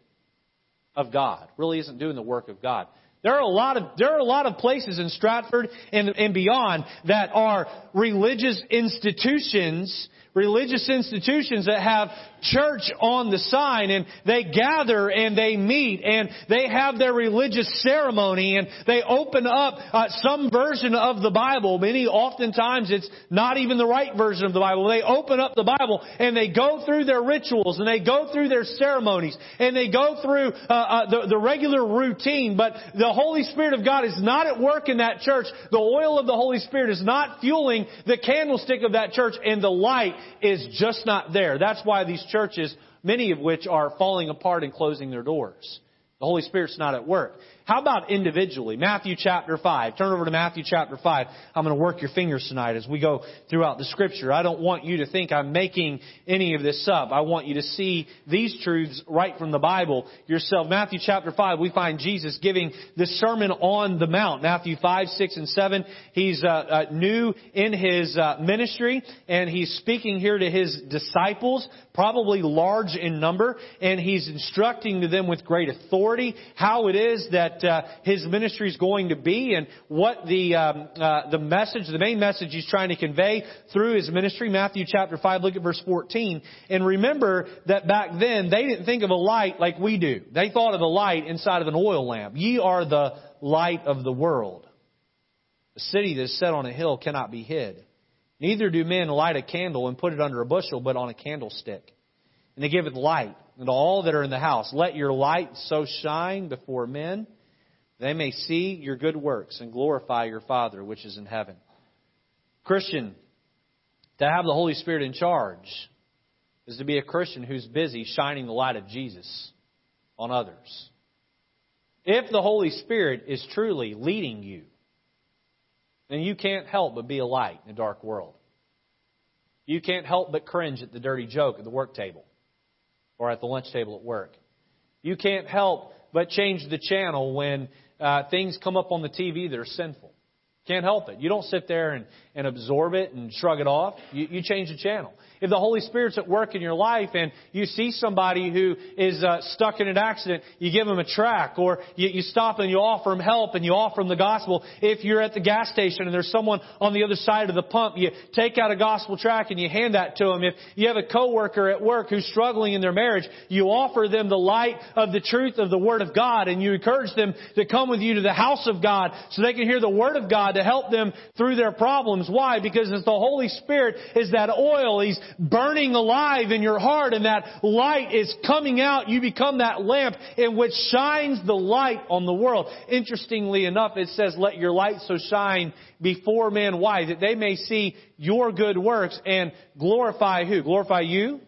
of God, really isn't doing the work of God. There are a lot of there are a lot of places in Stratford and, and beyond that are religious institutions religious institutions that have church on the sign and they gather and they meet and they have their religious ceremony and they open up uh, some version of the Bible. Many oftentimes it's not even the right version of the Bible. They open up the Bible and they go through their rituals and they go through their ceremonies and they go through uh, uh, the, the regular routine. But the Holy Spirit of God is not at work in that church. The oil of the Holy Spirit is not fueling the candlestick of that church and the light is just not there. That's why these churches, many of which are falling apart and closing their doors. The Holy Spirit's not at work. How about individually? Matthew chapter 5. Turn over to Matthew chapter 5. I'm going to work your fingers tonight as we go throughout the scripture. I don't want you to think I'm making any of this up. I want you to see these truths right from the Bible yourself. Matthew chapter 5, we find Jesus giving the Sermon on the Mount. Matthew 5, 6, and 7. He's uh, uh, new in his uh, ministry and he's speaking here to his disciples, probably large in number, and he's instructing to them with great authority how it is that uh, his ministry is going to be and what the um, uh, the message, the main message he's trying to convey through his ministry. Matthew chapter five, look at verse fourteen, and remember that back then they didn't think of a light like we do. They thought of a light inside of an oil lamp. Ye are the light of the world. A city that is set on a hill cannot be hid. Neither do men light a candle and put it under a bushel, but on a candlestick. And they give it light unto all that are in the house. Let your light so shine before men they may see your good works and glorify your Father which is in heaven. Christian, to have the Holy Spirit in charge is to be a Christian who's busy shining the light of Jesus on others. If the Holy Spirit is truly leading you, then you can't help but be a light in a dark world. You can't help but cringe at the dirty joke at the work table or at the lunch table at work. You can't help but change the channel when uh, things come up on the TV that are sinful. Can't help it. You don't sit there and, and absorb it and shrug it off. You, you change the channel. If the Holy Spirit's at work in your life and you see somebody who is uh, stuck in an accident, you give them a track or you, you stop and you offer them help and you offer them the gospel. If you're at the gas station and there's someone on the other side of the pump, you take out a gospel track and you hand that to them. If you have a coworker at work who's struggling in their marriage, you offer them the light of the truth of the Word of God and you encourage them to come with you to the house of God so they can hear the Word of God to help them through their problems. Why? Because it's the Holy Spirit is that oil. He's burning alive in your heart and that light is coming out. You become that lamp in which shines the light on the world. Interestingly enough, it says, let your light so shine before men. Why? That they may see your good works and glorify who? Glorify you?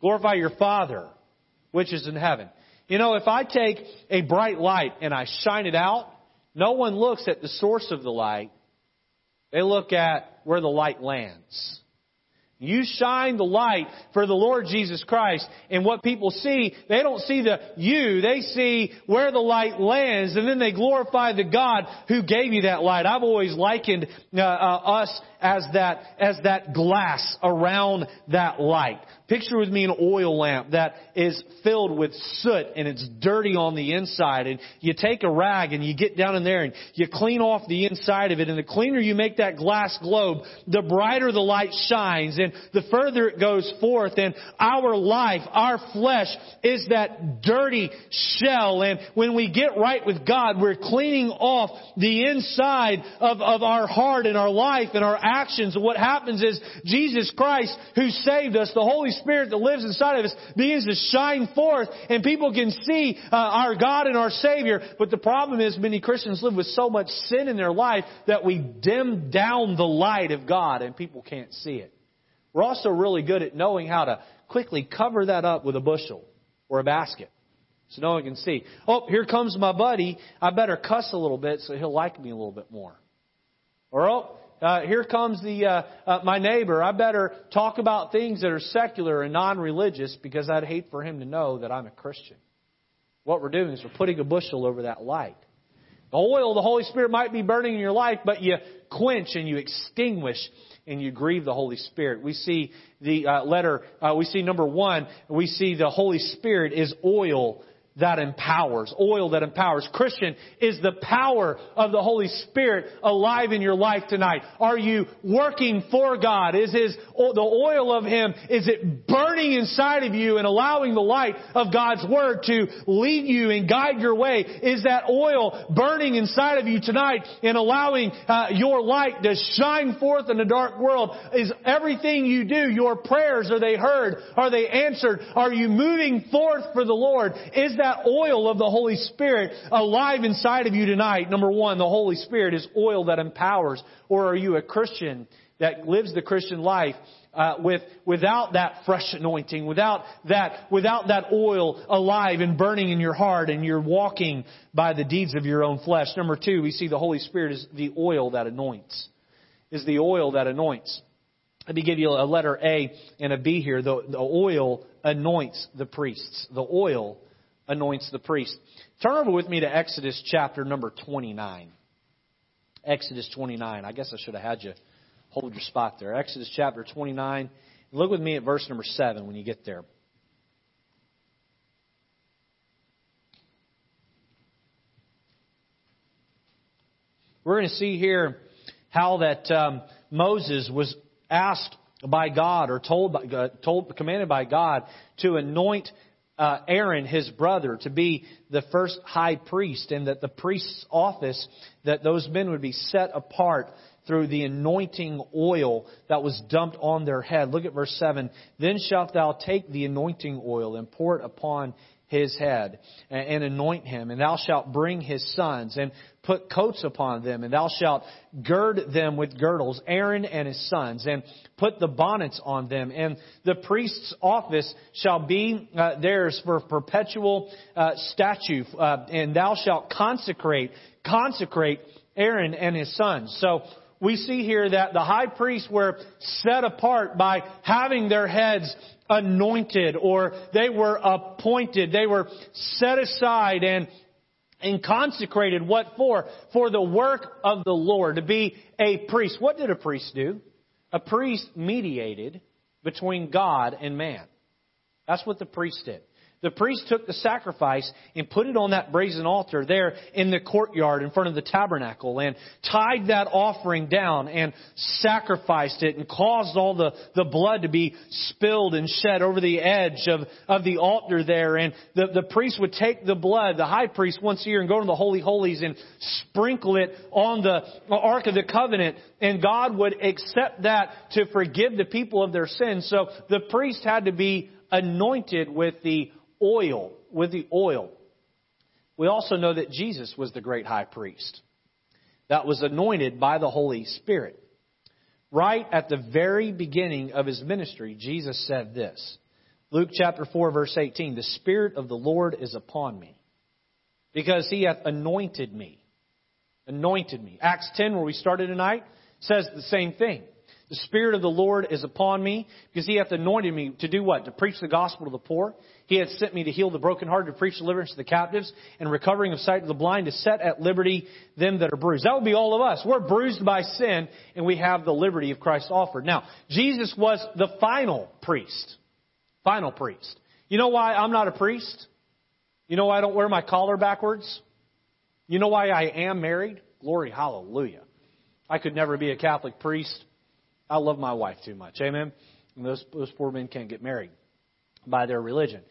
Glorify your Father, which is in heaven. You know, if I take a bright light and I shine it out, no one looks at the source of the light. They look at where the light lands. You shine the light for the Lord Jesus Christ. And what people see, they don't see the you, they see where the light lands, and then they glorify the God who gave you that light. I've always likened uh, uh, us as that, as that glass around that light. Picture with me an oil lamp that is filled with soot and it's dirty on the inside. And you take a rag and you get down in there and you clean off the inside of it. And the cleaner you make that glass globe, the brighter the light shines and the further it goes forth. And our life, our flesh is that dirty shell. And when we get right with God, we're cleaning off the inside of, of our heart and our life and our actions. And what happens is Jesus Christ who saved us, the Holy Spirit that lives inside of us begins to shine forth and people can see uh, our God and our Savior. But the problem is many Christians live with so much sin in their life that we dim down the light of God and people can't see it. We're also really good at knowing how to quickly cover that up with a bushel or a basket. So no one can see. Oh, here comes my buddy. I better cuss a little bit so he'll like me a little bit more. Or oh, uh, here comes the uh, uh, my neighbor. I better talk about things that are secular and non-religious because I'd hate for him to know that I'm a Christian. What we're doing is we're putting a bushel over that light. The oil the Holy Spirit might be burning in your life, but you quench and you extinguish and you grieve the Holy Spirit. We see the uh, letter. Uh, we see number one. We see the Holy Spirit is oil that empowers. Oil that empowers. Christian, is the power of the Holy Spirit alive in your life tonight? Are you working for God? Is His, the oil of Him, is it burning inside of you and allowing the light of God's Word to lead you and guide your way? Is that oil burning inside of you tonight and allowing uh, your light to shine forth in the dark world? Is everything you do, your prayers, are they heard? Are they answered? Are you moving forth for the Lord? Is that that oil of the Holy Spirit alive inside of you tonight? Number one, the Holy Spirit is oil that empowers. Or are you a Christian that lives the Christian life uh, with without that fresh anointing, without that without that oil alive and burning in your heart, and you're walking by the deeds of your own flesh. Number two, we see the Holy Spirit is the oil that anoints. Is the oil that anoints. Let me give you a letter A and a B here. The, the oil anoints the priests. The oil anoints the priest. Turn over with me to Exodus chapter number 29. Exodus 29. I guess I should have had you hold your spot there. Exodus chapter 29. Look with me at verse number 7 when you get there. We're going to see here how that um, Moses was asked by God or told, by, uh, told, commanded by God to anoint uh, Aaron, his brother, to be the first high priest, and that the priest's office, that those men would be set apart through the anointing oil that was dumped on their head. Look at verse 7. Then shalt thou take the anointing oil and pour it upon his head and anoint him, and thou shalt bring his sons and put coats upon them, and thou shalt gird them with girdles, Aaron and his sons, and put the bonnets on them, and the priest's office shall be uh, theirs for perpetual uh, statute, uh, and thou shalt consecrate, consecrate Aaron and his sons. So we see here that the high priests were set apart by having their heads anointed or they were appointed. They were set aside and, and consecrated. What for? For the work of the Lord, to be a priest. What did a priest do? A priest mediated between God and man. That's what the priest did. The priest took the sacrifice and put it on that brazen altar there in the courtyard in front of the tabernacle and tied that offering down and sacrificed it and caused all the, the blood to be spilled and shed over the edge of, of the altar there. And the, the priest would take the blood, the high priest once a year, and go to the Holy Holies and sprinkle it on the Ark of the Covenant. And God would accept that to forgive the people of their sins. So the priest had to be anointed with the oil, with the oil. We also know that Jesus was the great high priest that was anointed by the Holy Spirit. Right at the very beginning of his ministry, Jesus said this. Luke chapter 4 verse 18, the Spirit of the Lord is upon me because he hath anointed me. Anointed me. Acts 10 where we started tonight says the same thing. The Spirit of the Lord is upon me because He hath anointed me to do what? To preach the gospel to the poor. He hath sent me to heal the brokenhearted, to preach deliverance to the captives, and recovering of sight to the blind, to set at liberty them that are bruised. That would be all of us. We're bruised by sin, and we have the liberty of Christ offered. Now, Jesus was the final priest. Final priest. You know why I'm not a priest? You know why I don't wear my collar backwards? You know why I am married? Glory, hallelujah. I could never be a Catholic priest. I love my wife too much. Amen. And those, those poor men can't get married by their religion.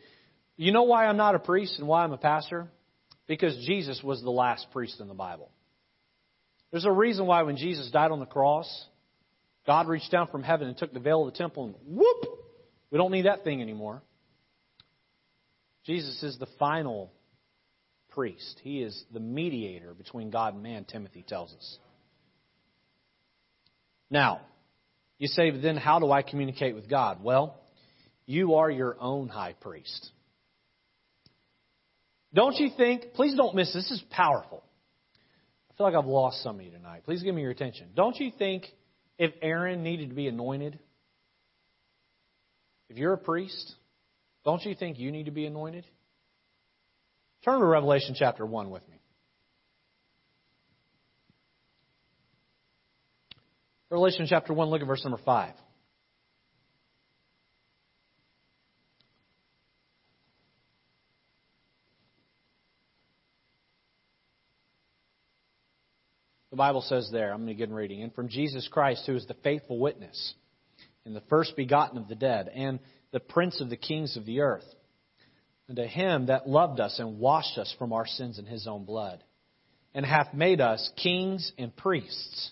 You know why I'm not a priest and why I'm a pastor? Because Jesus was the last priest in the Bible. There's a reason why when Jesus died on the cross, God reached down from heaven and took the veil of the temple and whoop, we don't need that thing anymore. Jesus is the final priest. He is the mediator between God and man, Timothy tells us. Now, you say, but then how do I communicate with God? Well, you are your own high priest. Don't you think, please don't miss this, this is powerful. I feel like I've lost some of you tonight. Please give me your attention. Don't you think if Aaron needed to be anointed, if you're a priest, don't you think you need to be anointed? Turn to Revelation chapter 1 with me. Revelation chapter 1, look at verse number 5. The Bible says there, I'm going to begin reading, and from Jesus Christ, who is the faithful witness, and the first begotten of the dead, and the prince of the kings of the earth, and to him that loved us and washed us from our sins in his own blood, and hath made us kings and priests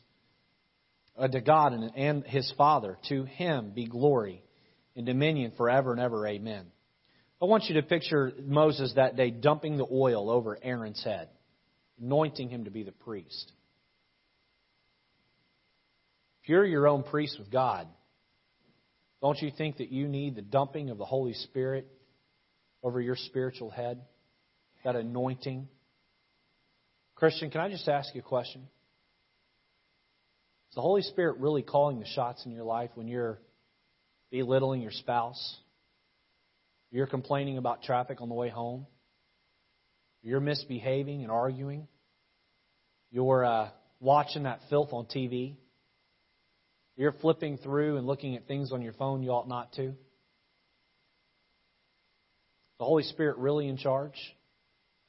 to God and his Father. To him be glory and dominion forever and ever. Amen. I want you to picture Moses that day dumping the oil over Aaron's head, anointing him to be the priest. If you're your own priest with God, don't you think that you need the dumping of the Holy Spirit over your spiritual head? That anointing? Christian, can I just ask you a question? Is the Holy Spirit really calling the shots in your life when you're belittling your spouse? You're complaining about traffic on the way home? You're misbehaving and arguing? You're uh, watching that filth on TV? You're flipping through and looking at things on your phone you ought not to? the Holy Spirit really in charge?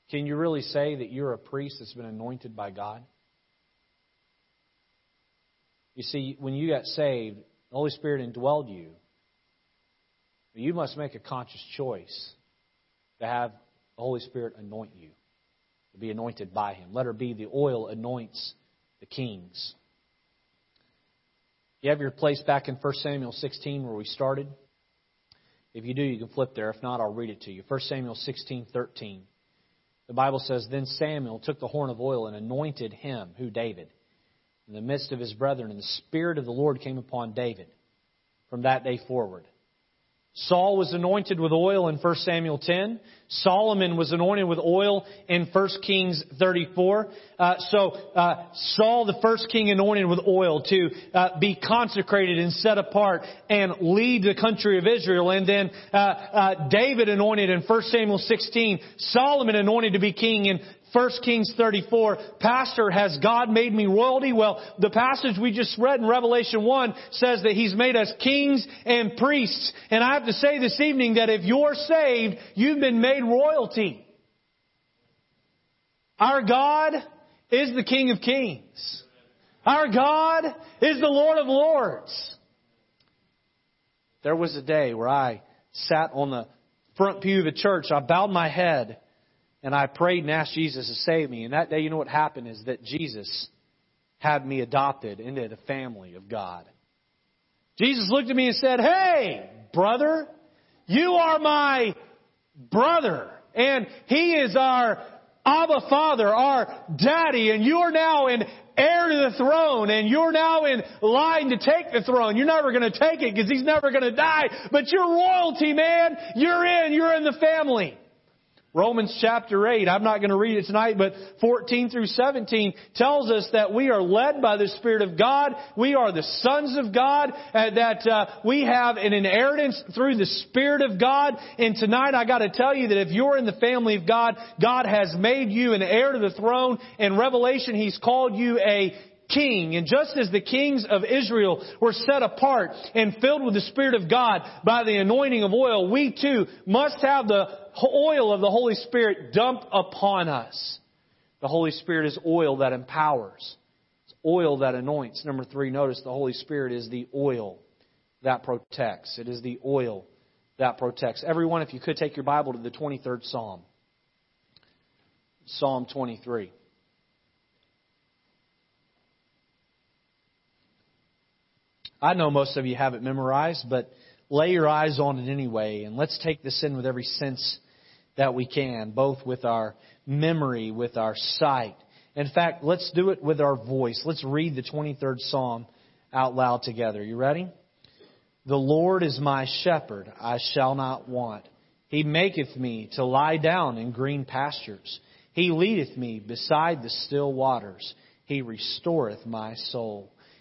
Can you really say that you're a priest that's been anointed by God? You see, when you got saved, the Holy Spirit indwelled you. You must make a conscious choice to have the Holy Spirit anoint you, to be anointed by Him. Let her be the oil anoints the kings. You have your place back in 1 Samuel 16 where we started. If you do, you can flip there. If not, I'll read it to you. 1 Samuel 16:13. The Bible says, "Then Samuel took the horn of oil and anointed him, who David, in the midst of his brethren, and the Spirit of the Lord came upon David from that day forward. Saul was anointed with oil in 1 Samuel 10. Solomon was anointed with oil in 1 Kings 34. Uh, so uh, Saul, the first king, anointed with oil to uh, be consecrated and set apart and lead the country of Israel. And then uh, uh, David anointed in 1 Samuel 16. Solomon anointed to be king in 1 Kings 34, Pastor, has God made me royalty? Well, the passage we just read in Revelation 1 says that He's made us kings and priests. And I have to say this evening that if you're saved, you've been made royalty. Our God is the King of Kings. Our God is the Lord of Lords. There was a day where I sat on the front pew of the church. I bowed my head and I prayed and asked Jesus to save me. And that day, you know what happened is that Jesus had me adopted into the family of God. Jesus looked at me and said, Hey, brother, you are my brother. And he is our Abba Father, our daddy, and you are now an heir to the throne, and you're now in line to take the throne. You're never going to take it because he's never going to die, but you're royalty, man. You're in, you're in the family. Romans chapter 8, I'm not going to read it tonight, but 14 through 17 tells us that we are led by the Spirit of God. We are the sons of God, uh, that uh, we have an inheritance through the Spirit of God. And tonight I got to tell you that if you're in the family of God, God has made you an heir to the throne. In Revelation, He's called you a king. And just as the kings of Israel were set apart and filled with the Spirit of God by the anointing of oil, we too must have the oil of the Holy Spirit dumped upon us. The Holy Spirit is oil that empowers. It's oil that anoints. Number three, notice the Holy Spirit is the oil that protects. It is the oil that protects. Everyone, if you could take your Bible to the 23rd Psalm. Psalm 23. I know most of you have it memorized, but lay your eyes on it anyway, and let's take this in with every sense that we can, both with our memory, with our sight. In fact, let's do it with our voice. Let's read the 23rd Psalm out loud together. You ready? The Lord is my shepherd, I shall not want. He maketh me to lie down in green pastures. He leadeth me beside the still waters. He restoreth my soul.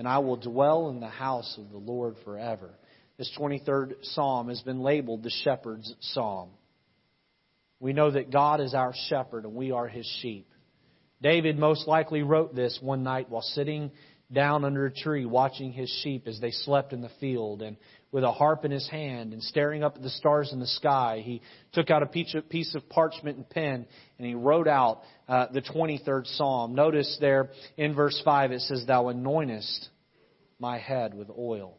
and I will dwell in the house of the Lord forever. This 23rd psalm has been labeled the shepherd's psalm. We know that God is our shepherd and we are his sheep. David most likely wrote this one night while sitting down under a tree watching his sheep as they slept in the field and with a harp in his hand and staring up at the stars in the sky, he took out a piece of parchment and pen and he wrote out uh, the 23rd Psalm. Notice there in verse 5 it says, Thou anointest my head with oil.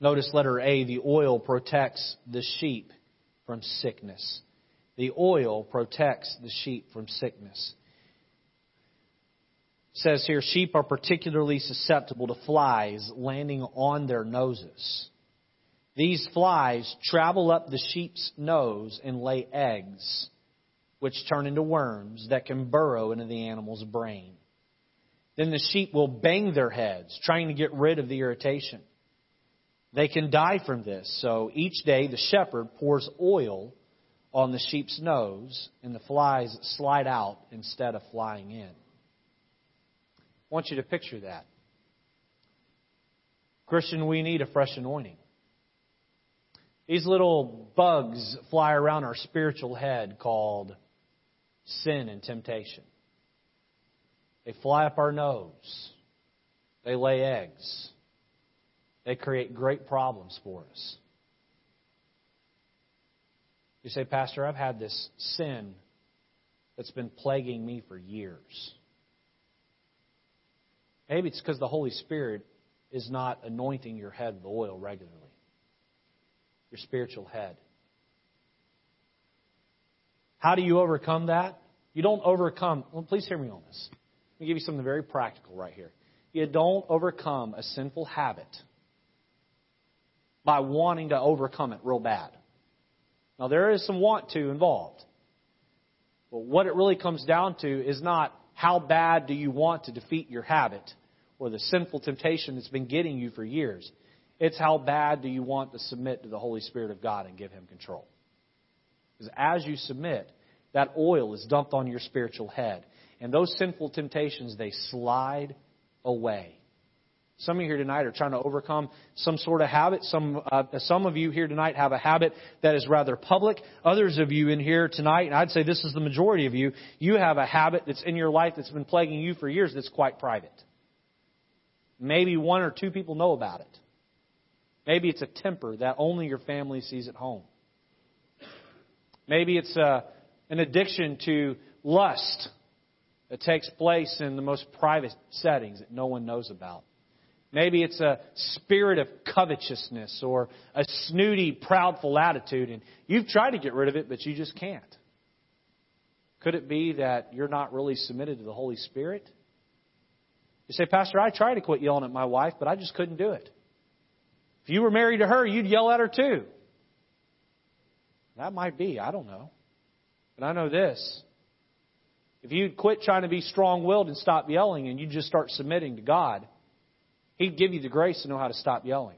Notice letter A, the oil protects the sheep from sickness. The oil protects the sheep from sickness. Says here, sheep are particularly susceptible to flies landing on their noses. These flies travel up the sheep's nose and lay eggs which turn into worms that can burrow into the animal's brain. Then the sheep will bang their heads, trying to get rid of the irritation. They can die from this, so each day the shepherd pours oil on the sheep's nose, and the flies slide out instead of flying in. I want you to picture that. Christian, we need a fresh anointing. These little bugs fly around our spiritual head called sin and temptation. They fly up our nose. They lay eggs. They create great problems for us. You say, Pastor, I've had this sin that's been plaguing me for years. Maybe it's because the Holy Spirit is not anointing your head with oil regularly, your spiritual head. How do you overcome that? You don't overcome, well, please hear me on this. Let me give you something very practical right here. You don't overcome a sinful habit by wanting to overcome it real bad. Now, there is some want to involved. But what it really comes down to is not how bad do you want to defeat your habit or the sinful temptation that's been getting you for years. It's how bad do you want to submit to the Holy Spirit of God and give Him control. Because as you submit, that oil is dumped on your spiritual head. And those sinful temptations, they slide away. Some of you here tonight are trying to overcome some sort of habit. Some, uh, some of you here tonight have a habit that is rather public. Others of you in here tonight, and I'd say this is the majority of you, you have a habit that's in your life that's been plaguing you for years that's quite private. Maybe one or two people know about it. Maybe it's a temper that only your family sees at home. Maybe it's a, an addiction to lust that takes place in the most private settings that no one knows about. Maybe it's a spirit of covetousness or a snooty, proudful attitude, and you've tried to get rid of it, but you just can't. Could it be that you're not really submitted to the Holy Spirit? You say, Pastor, I tried to quit yelling at my wife, but I just couldn't do it. If you were married to her, you'd yell at her too. That might be. I don't know. But I know this. If you'd quit trying to be strong willed and stop yelling and you just start submitting to God, He'd give you the grace to know how to stop yelling.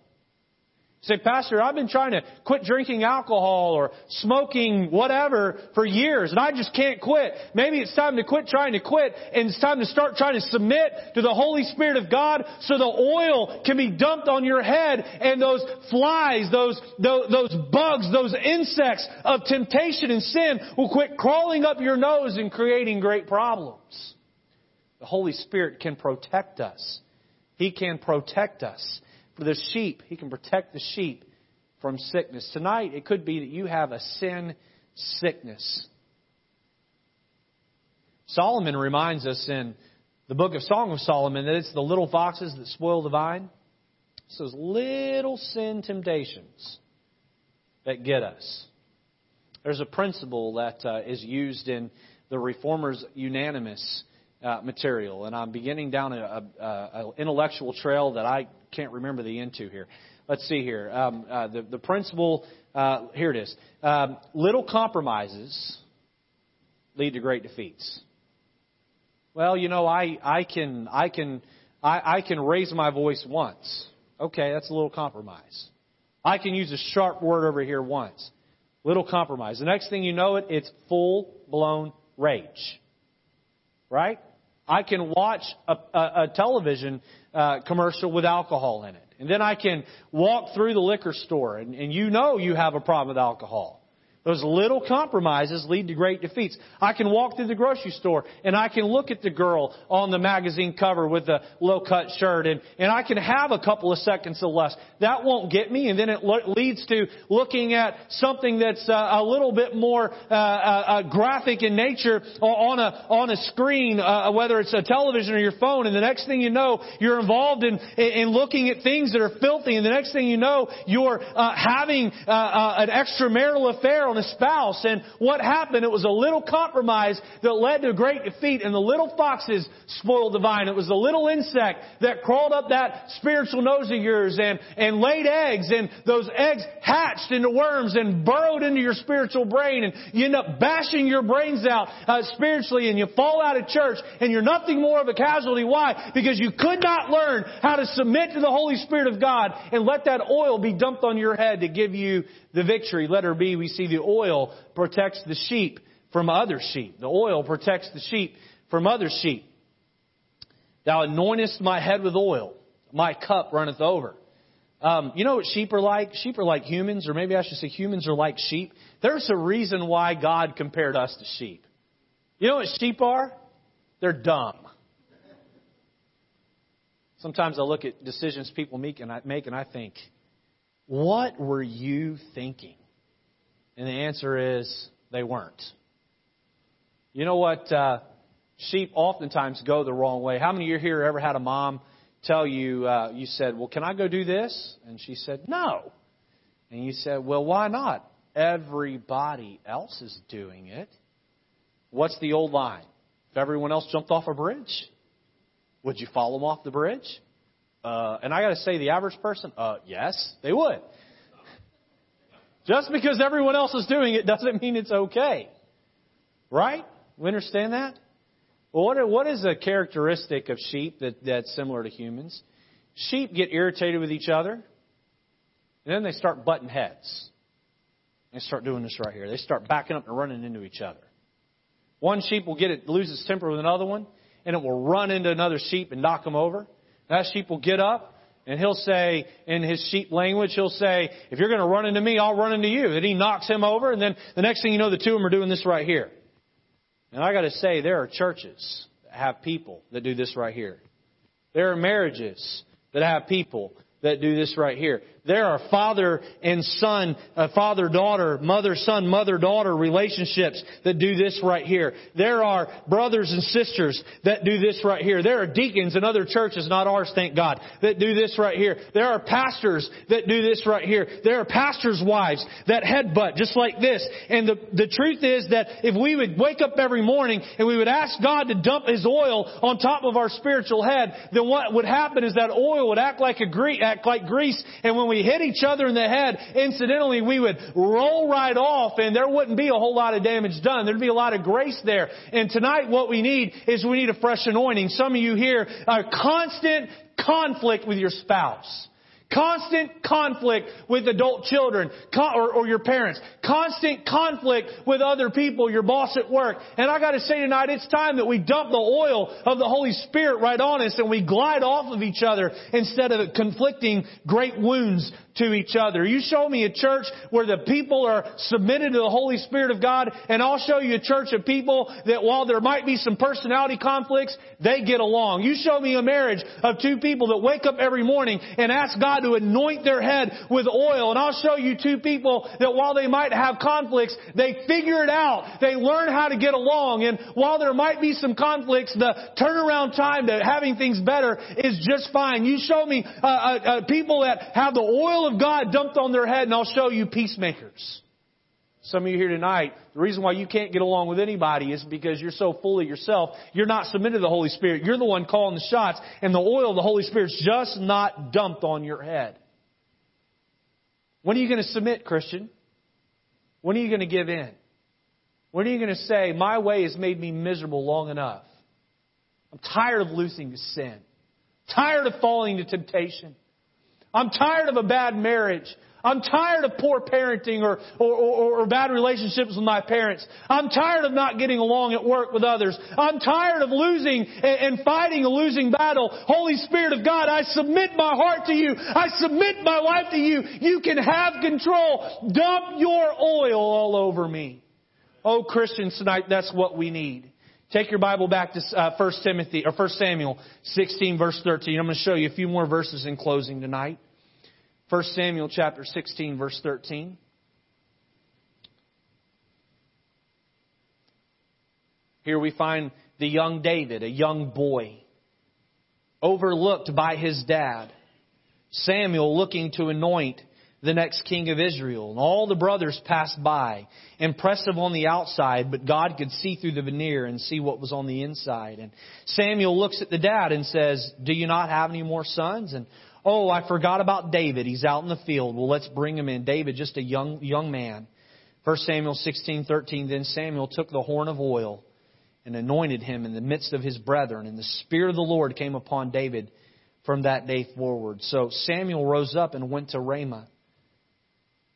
Say, Pastor, I've been trying to quit drinking alcohol or smoking whatever for years and I just can't quit. Maybe it's time to quit trying to quit and it's time to start trying to submit to the Holy Spirit of God so the oil can be dumped on your head and those flies, those, those, those bugs, those insects of temptation and sin will quit crawling up your nose and creating great problems. The Holy Spirit can protect us. He can protect us. For the sheep, He can protect the sheep from sickness. Tonight, it could be that you have a sin sickness. Solomon reminds us in the book of Song of Solomon that it's the little foxes that spoil the vine. It's those little sin temptations that get us. There's a principle that uh, is used in the Reformers Unanimous uh, material, and I'm beginning down an intellectual trail that I can't remember the end to here. Let's see here. Um, uh, the, the principle, uh, here it is. Um, little compromises lead to great defeats. Well, you know, I, I can, I can, I, I can raise my voice once. Okay, that's a little compromise. I can use a sharp word over here once. Little compromise. The next thing you know it, it's full blown rage. Right? I can watch a, a, a television uh, commercial with alcohol in it. And then I can walk through the liquor store and, and you know you have a problem with alcohol. Those little compromises lead to great defeats. I can walk through the grocery store and I can look at the girl on the magazine cover with the low cut shirt and, and I can have a couple of seconds of lust. That won't get me and then it leads to looking at something that's uh, a little bit more uh, uh, uh graphic in nature on a, on a screen, uh, whether it's a television or your phone and the next thing you know you're involved in, in looking at things that are filthy and the next thing you know you're uh, having an extramarital affair on a spouse. And what happened? It was a little compromise that led to great defeat. And the little foxes spoiled the vine. It was the little insect that crawled up that spiritual nose of yours and, and laid eggs. And those eggs hatched into worms and burrowed into your spiritual brain. And you end up bashing your brains out uh, spiritually. And you fall out of church. And you're nothing more of a casualty. Why? Because you could not learn how to submit to the Holy Spirit of God and let that oil be dumped on your head to give you the victory. Letter B, we see the oil protects the sheep from other sheep. The oil protects the sheep from other sheep. Thou anointest my head with oil. My cup runneth over. Um, you know what sheep are like? Sheep are like humans, or maybe I should say humans are like sheep. There's a reason why God compared us to sheep. You know what sheep are? They're dumb. Sometimes I look at decisions people make and I, make and I think, what were you thinking? And the answer is they weren't. You know what? Uh, sheep oftentimes go the wrong way. How many of you here ever had a mom tell you, uh, you said, Well, can I go do this? And she said, No. And you said, Well, why not? Everybody else is doing it. What's the old line? If everyone else jumped off a bridge, would you follow them off the bridge? Uh, and I got to say, the average person, uh, yes, they would. Just because everyone else is doing it doesn't mean it's okay. Right? We understand that? Well, what, what is a characteristic of sheep that, that's similar to humans? Sheep get irritated with each other, and then they start butting heads. They start doing this right here. They start backing up and running into each other. One sheep will get it, lose its temper with another one, and it will run into another sheep and knock them over. That sheep will get up and he'll say, in his sheep language, he'll say, if you're going to run into me, I'll run into you. And he knocks him over, and then the next thing you know, the two of them are doing this right here. And I got to say, there are churches that have people that do this right here. There are marriages that have people that do this right here. There are father and son, uh, father daughter, mother son, mother daughter relationships that do this right here. There are brothers and sisters that do this right here. There are deacons in other churches, not ours, thank God, that do this right here. There are pastors that do this right here. There are pastors' wives that headbutt just like this. And the, the truth is that if we would wake up every morning and we would ask God to dump His oil on top of our spiritual head, then what would happen is that oil would act like a grease, act like grease, and when we hit each other in the head, incidentally, we would roll right off and there wouldn't be a whole lot of damage done. There'd be a lot of grace there. And tonight what we need is we need a fresh anointing. Some of you here are constant conflict with your spouse. Constant conflict with adult children or, or, your parents. Constant conflict with other people, your boss at work. And I gotta say tonight, it's time that we dump the oil of the Holy Spirit right on us and we glide off of each other instead of conflicting great wounds to each other. You show me a church where the people are submitted to the Holy Spirit of God, and I'll show you a church of people that while there might be some personality conflicts, they get along. You show me a marriage of two people that wake up every morning and ask God to anoint their head with oil, and I'll show you two people that while they might have conflicts, they figure it out. They learn how to get along, and while there might be some conflicts, the turnaround time to having things better is just fine. You show me uh, uh, uh, people that have the oil of God dumped on their head, and I'll show you peacemakers. Some of you here tonight, the reason why you can't get along with anybody is because you're so full of yourself. You're not submitted to the Holy Spirit. You're the one calling the shots, and the oil of the Holy Spirit's just not dumped on your head. When are you going to submit, Christian? When are you going to give in? When are you going to say, My way has made me miserable long enough? I'm tired of losing to sin. Tired of falling to temptation. I'm tired of a bad marriage. I'm tired of poor parenting or, or, or, or, bad relationships with my parents. I'm tired of not getting along at work with others. I'm tired of losing and, and fighting a losing battle. Holy Spirit of God, I submit my heart to you. I submit my life to you. You can have control. Dump your oil all over me. Oh, Christians tonight, that's what we need. Take your Bible back to uh, 1 Timothy or 1 Samuel 16 verse 13. I'm going to show you a few more verses in closing tonight. 1 Samuel chapter 16 verse 13. Here we find the young David, a young boy, overlooked by his dad. Samuel looking to anoint the next king of Israel. And all the brothers passed by, impressive on the outside, but God could see through the veneer and see what was on the inside. And Samuel looks at the dad and says, Do you not have any more sons? And Oh, I forgot about David. He's out in the field. Well, let's bring him in. David, just a young young man. 1 Samuel 16:13 Then Samuel took the horn of oil and anointed him in the midst of his brethren, and the spirit of the Lord came upon David from that day forward. So Samuel rose up and went to Ramah.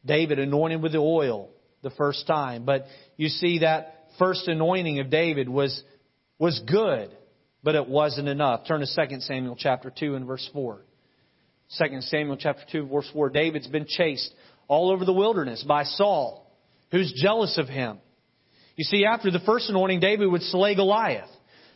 David anointed with the oil the first time, but you see that first anointing of David was was good, but it wasn't enough. Turn to 2 Samuel chapter 2 and verse 4. 2 Samuel chapter 2 verse 4, David's been chased all over the wilderness by Saul, who's jealous of him. You see, after the first anointing, David would slay Goliath.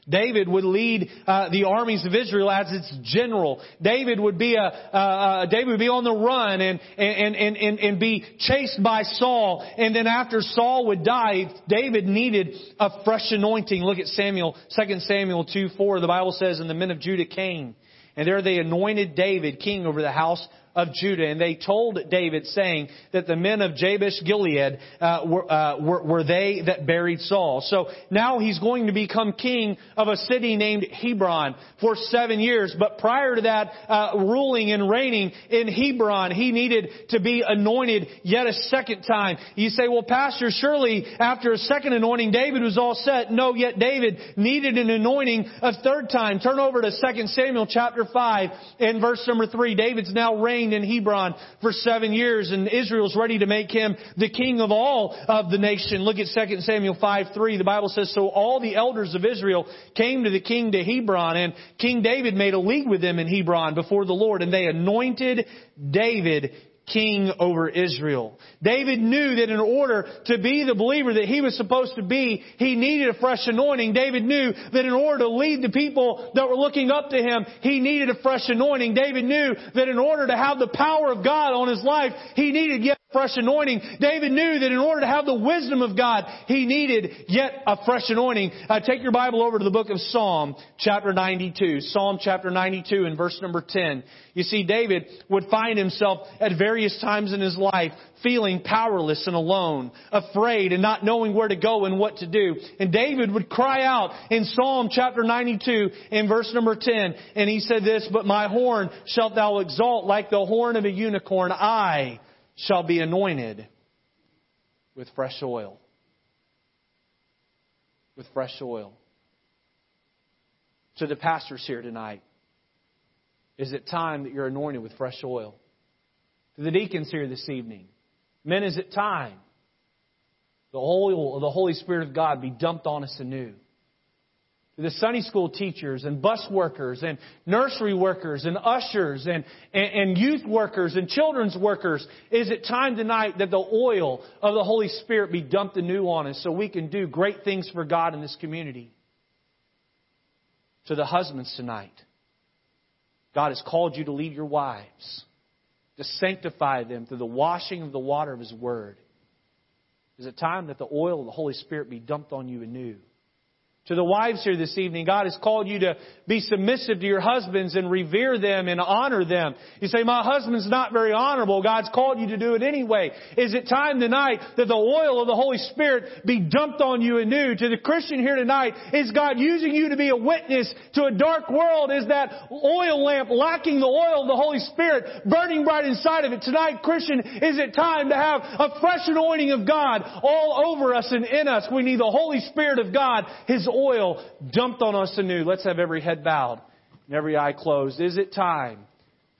David would lead uh, the armies of Israel as its general. David would be a uh, uh, David would be on the run and, and and and and be chased by Saul. And then after Saul would die, David needed a fresh anointing. Look at Samuel, 2 Samuel two four. The Bible says, "And the men of Judah came." And there they anointed David king over the house of Judah. And they told David, saying that the men of Jabesh Gilead uh, were, uh, were, were, they that buried Saul. So now he's going to become king of a city named Hebron for seven years. But prior to that, uh, ruling and reigning in Hebron, he needed to be anointed yet a second time. You say, well, Pastor, surely after a second anointing, David was all set. No, yet David needed an anointing a third time. Turn over to 2 Samuel chapter 5 and verse number 3. David's now reigned reigned in Hebron for seven years and Israel's ready to make him the king of all of the nation. Look at 2 Samuel 5 3. The Bible says, So all the elders of Israel came to the king to Hebron and King David made a league with them in Hebron before the Lord and they anointed David king over Israel. David knew that in order to be the believer that he was supposed to be, he needed a fresh anointing. David knew that in order to lead the people that were looking up to him, he needed a fresh anointing. David knew that in order to have the power of God on his life, he needed yet fresh anointing. David knew that in order to have the wisdom of God, he needed yet a fresh anointing. Uh, take your Bible over to the book of Psalm, chapter 92. Psalm chapter 92 and verse number 10. You see, David would find himself at various times in his life feeling powerless and alone, afraid and not knowing where to go and what to do. And David would cry out in Psalm chapter 92 in verse number 10, and he said this, But my horn shalt thou exalt like the horn of a unicorn. I shall be anointed with fresh oil. With fresh oil. To the pastors here tonight, is it time that you're anointed with fresh oil? To the deacons here this evening, men, is it time the oil of the Holy Spirit of God be dumped on us anew? The Sunday school teachers and bus workers and nursery workers and ushers and, and, and, youth workers and children's workers, is it time tonight that the oil of the Holy Spirit be dumped anew on us so we can do great things for God in this community? To the husbands tonight, God has called you to lead your wives, to sanctify them through the washing of the water of His Word. Is it time that the oil of the Holy Spirit be dumped on you anew? To the wives here this evening, God has called you to be submissive to your husbands and revere them and honor them. You say, my husband's not very honorable. God's called you to do it anyway. Is it time tonight that the oil of the Holy Spirit be dumped on you anew? To the Christian here tonight, is God using you to be a witness to a dark world? Is that oil lamp lacking the oil of the Holy Spirit burning bright inside of it? Tonight, Christian, is it time to have a fresh anointing of God all over us and in us? We need the Holy Spirit of God, His oil dumped on us anew. Let's have every head bowed and every eye closed. Is it time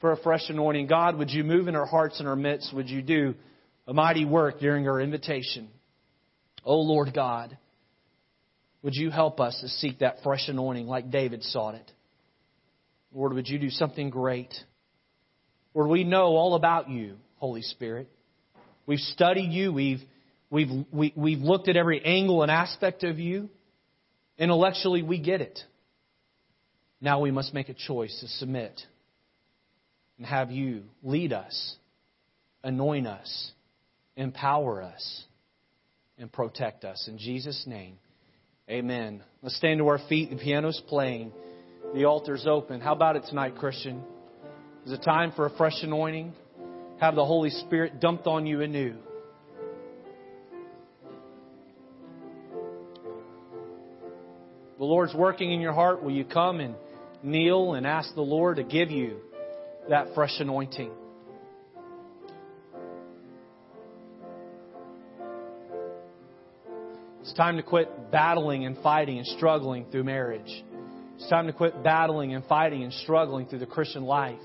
for a fresh anointing? God, would you move in our hearts and our midst? Would you do a mighty work during our invitation? Oh Lord God, would you help us to seek that fresh anointing like David sought it? Lord, would you do something great? Lord, we know all about you, Holy Spirit. We've studied you. We've, we've, we, have we have looked at every angle and aspect of you. Intellectually, we get it. Now we must make a choice to submit and have you lead us, anoint us, empower us, and protect us. In Jesus' name, amen. Let's stand to our feet. The piano's playing. The altar's open. How about it tonight, Christian? Is it time for a fresh anointing? Have the Holy Spirit dumped on you anew. The Lord's working in your heart, will you come and kneel and ask the Lord to give you that fresh anointing? It's time to quit battling and fighting and struggling through marriage. It's time to quit battling and fighting and struggling through the Christian life.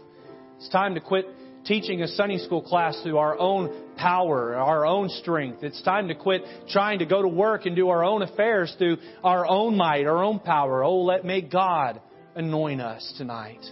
It's time to quit teaching a Sunday school class through our own power, our own strength. It's time to quit trying to go to work and do our own affairs through our own might, our own power. Oh, let may God anoint us tonight.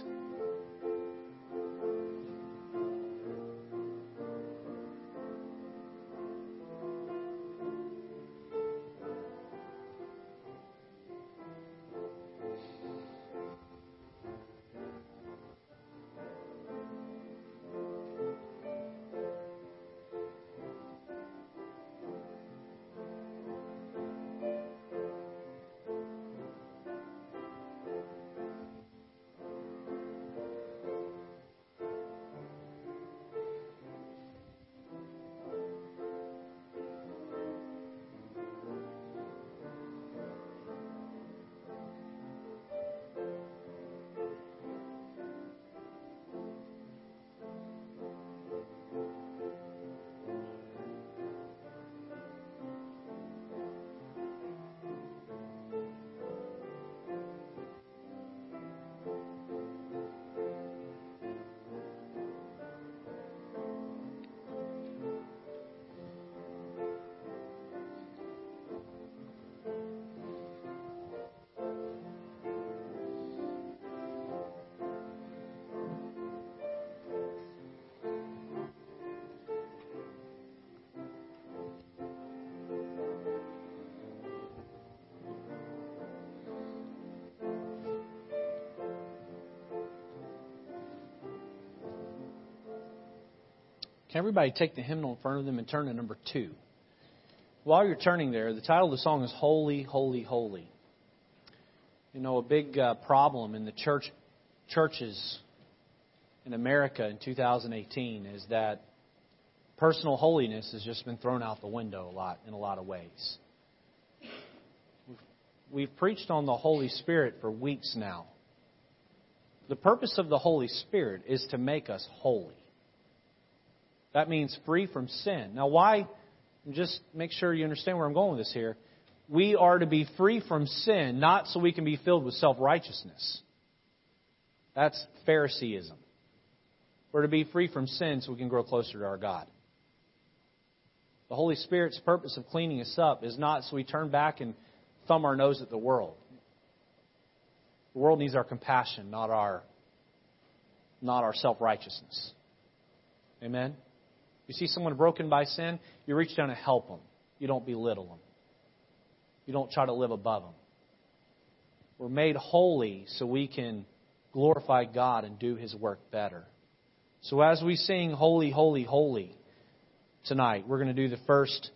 Can everybody take the hymnal in front of them and turn to number two? While you're turning there, the title of the song is Holy, Holy, Holy. You know, a big uh, problem in the church churches in America in 2018 is that personal holiness has just been thrown out the window a lot in a lot of ways. We've preached on the Holy Spirit for weeks now. The purpose of the Holy Spirit is to make us holy. That means free from sin. Now, why? Just make sure you understand where I'm going with this here. We are to be free from sin, not so we can be filled with self righteousness. That's Phariseeism. We're to be free from sin so we can grow closer to our God. The Holy Spirit's purpose of cleaning us up is not so we turn back and thumb our nose at the world. The world needs our compassion, not our, not our self righteousness. Amen? You see someone broken by sin, you reach down and help them. You don't belittle them. You don't try to live above them. We're made holy so we can glorify God and do His work better. So as we sing Holy, Holy, Holy tonight, we're going to do the first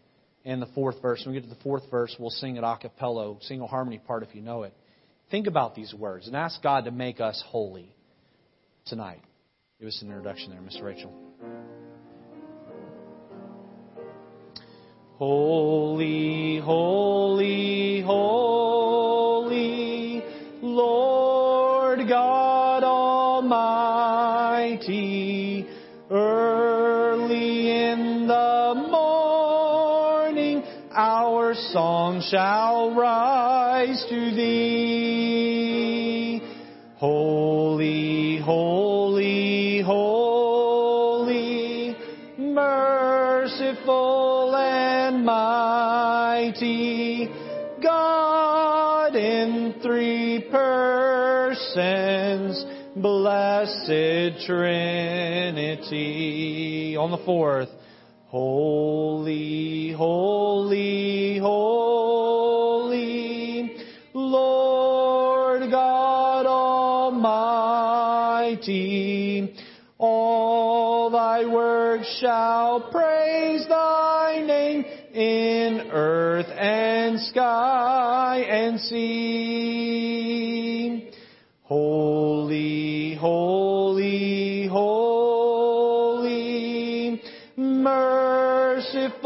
and the fourth verse. When we get to the fourth verse, we'll sing it a cappella, single harmony part if you know it. Think about these words and ask God to make us holy tonight. Give us an introduction there, Miss Rachel. Holy, holy, holy, Lord God Almighty, early in the morning our song shall rise to thee. And mighty, God in three persons, blessed Trinity. On the fourth, holy, holy, holy, Lord God Almighty, all thy works shall praise thy in earth and sky and sea. Holy, holy, holy, merciful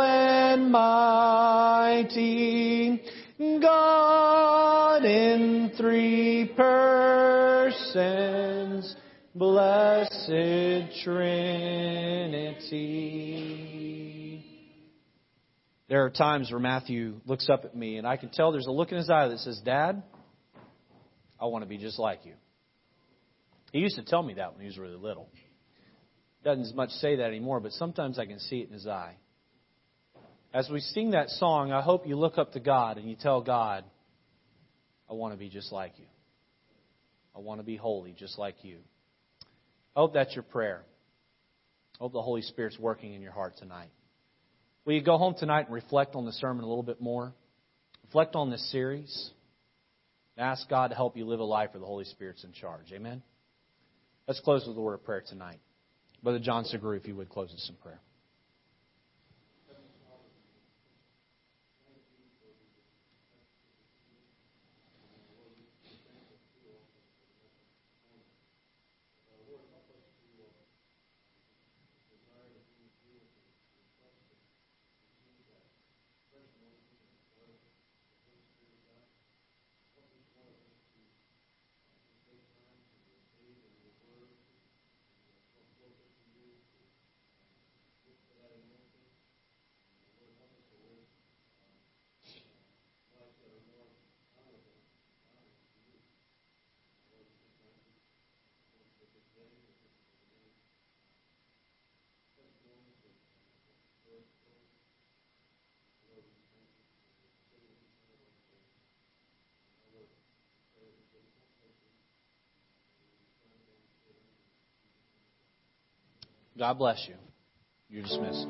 and mighty, God in three persons, blessed Trinity. There are times where Matthew looks up at me and I can tell there's a look in his eye that says, Dad, I want to be just like you. He used to tell me that when he was really little. Doesn't as much say that anymore, but sometimes I can see it in his eye. As we sing that song, I hope you look up to God and you tell God, I want to be just like you. I want to be holy just like you. I hope that's your prayer. I hope the Holy Spirit's working in your heart tonight. Will you go home tonight and reflect on the sermon a little bit more? Reflect on this series. And Ask God to help you live a life where the Holy Spirit's in charge. Amen? Let's close with a word of prayer tonight. Brother John Segru, if you would close us in prayer. God bless you. You're dismissed.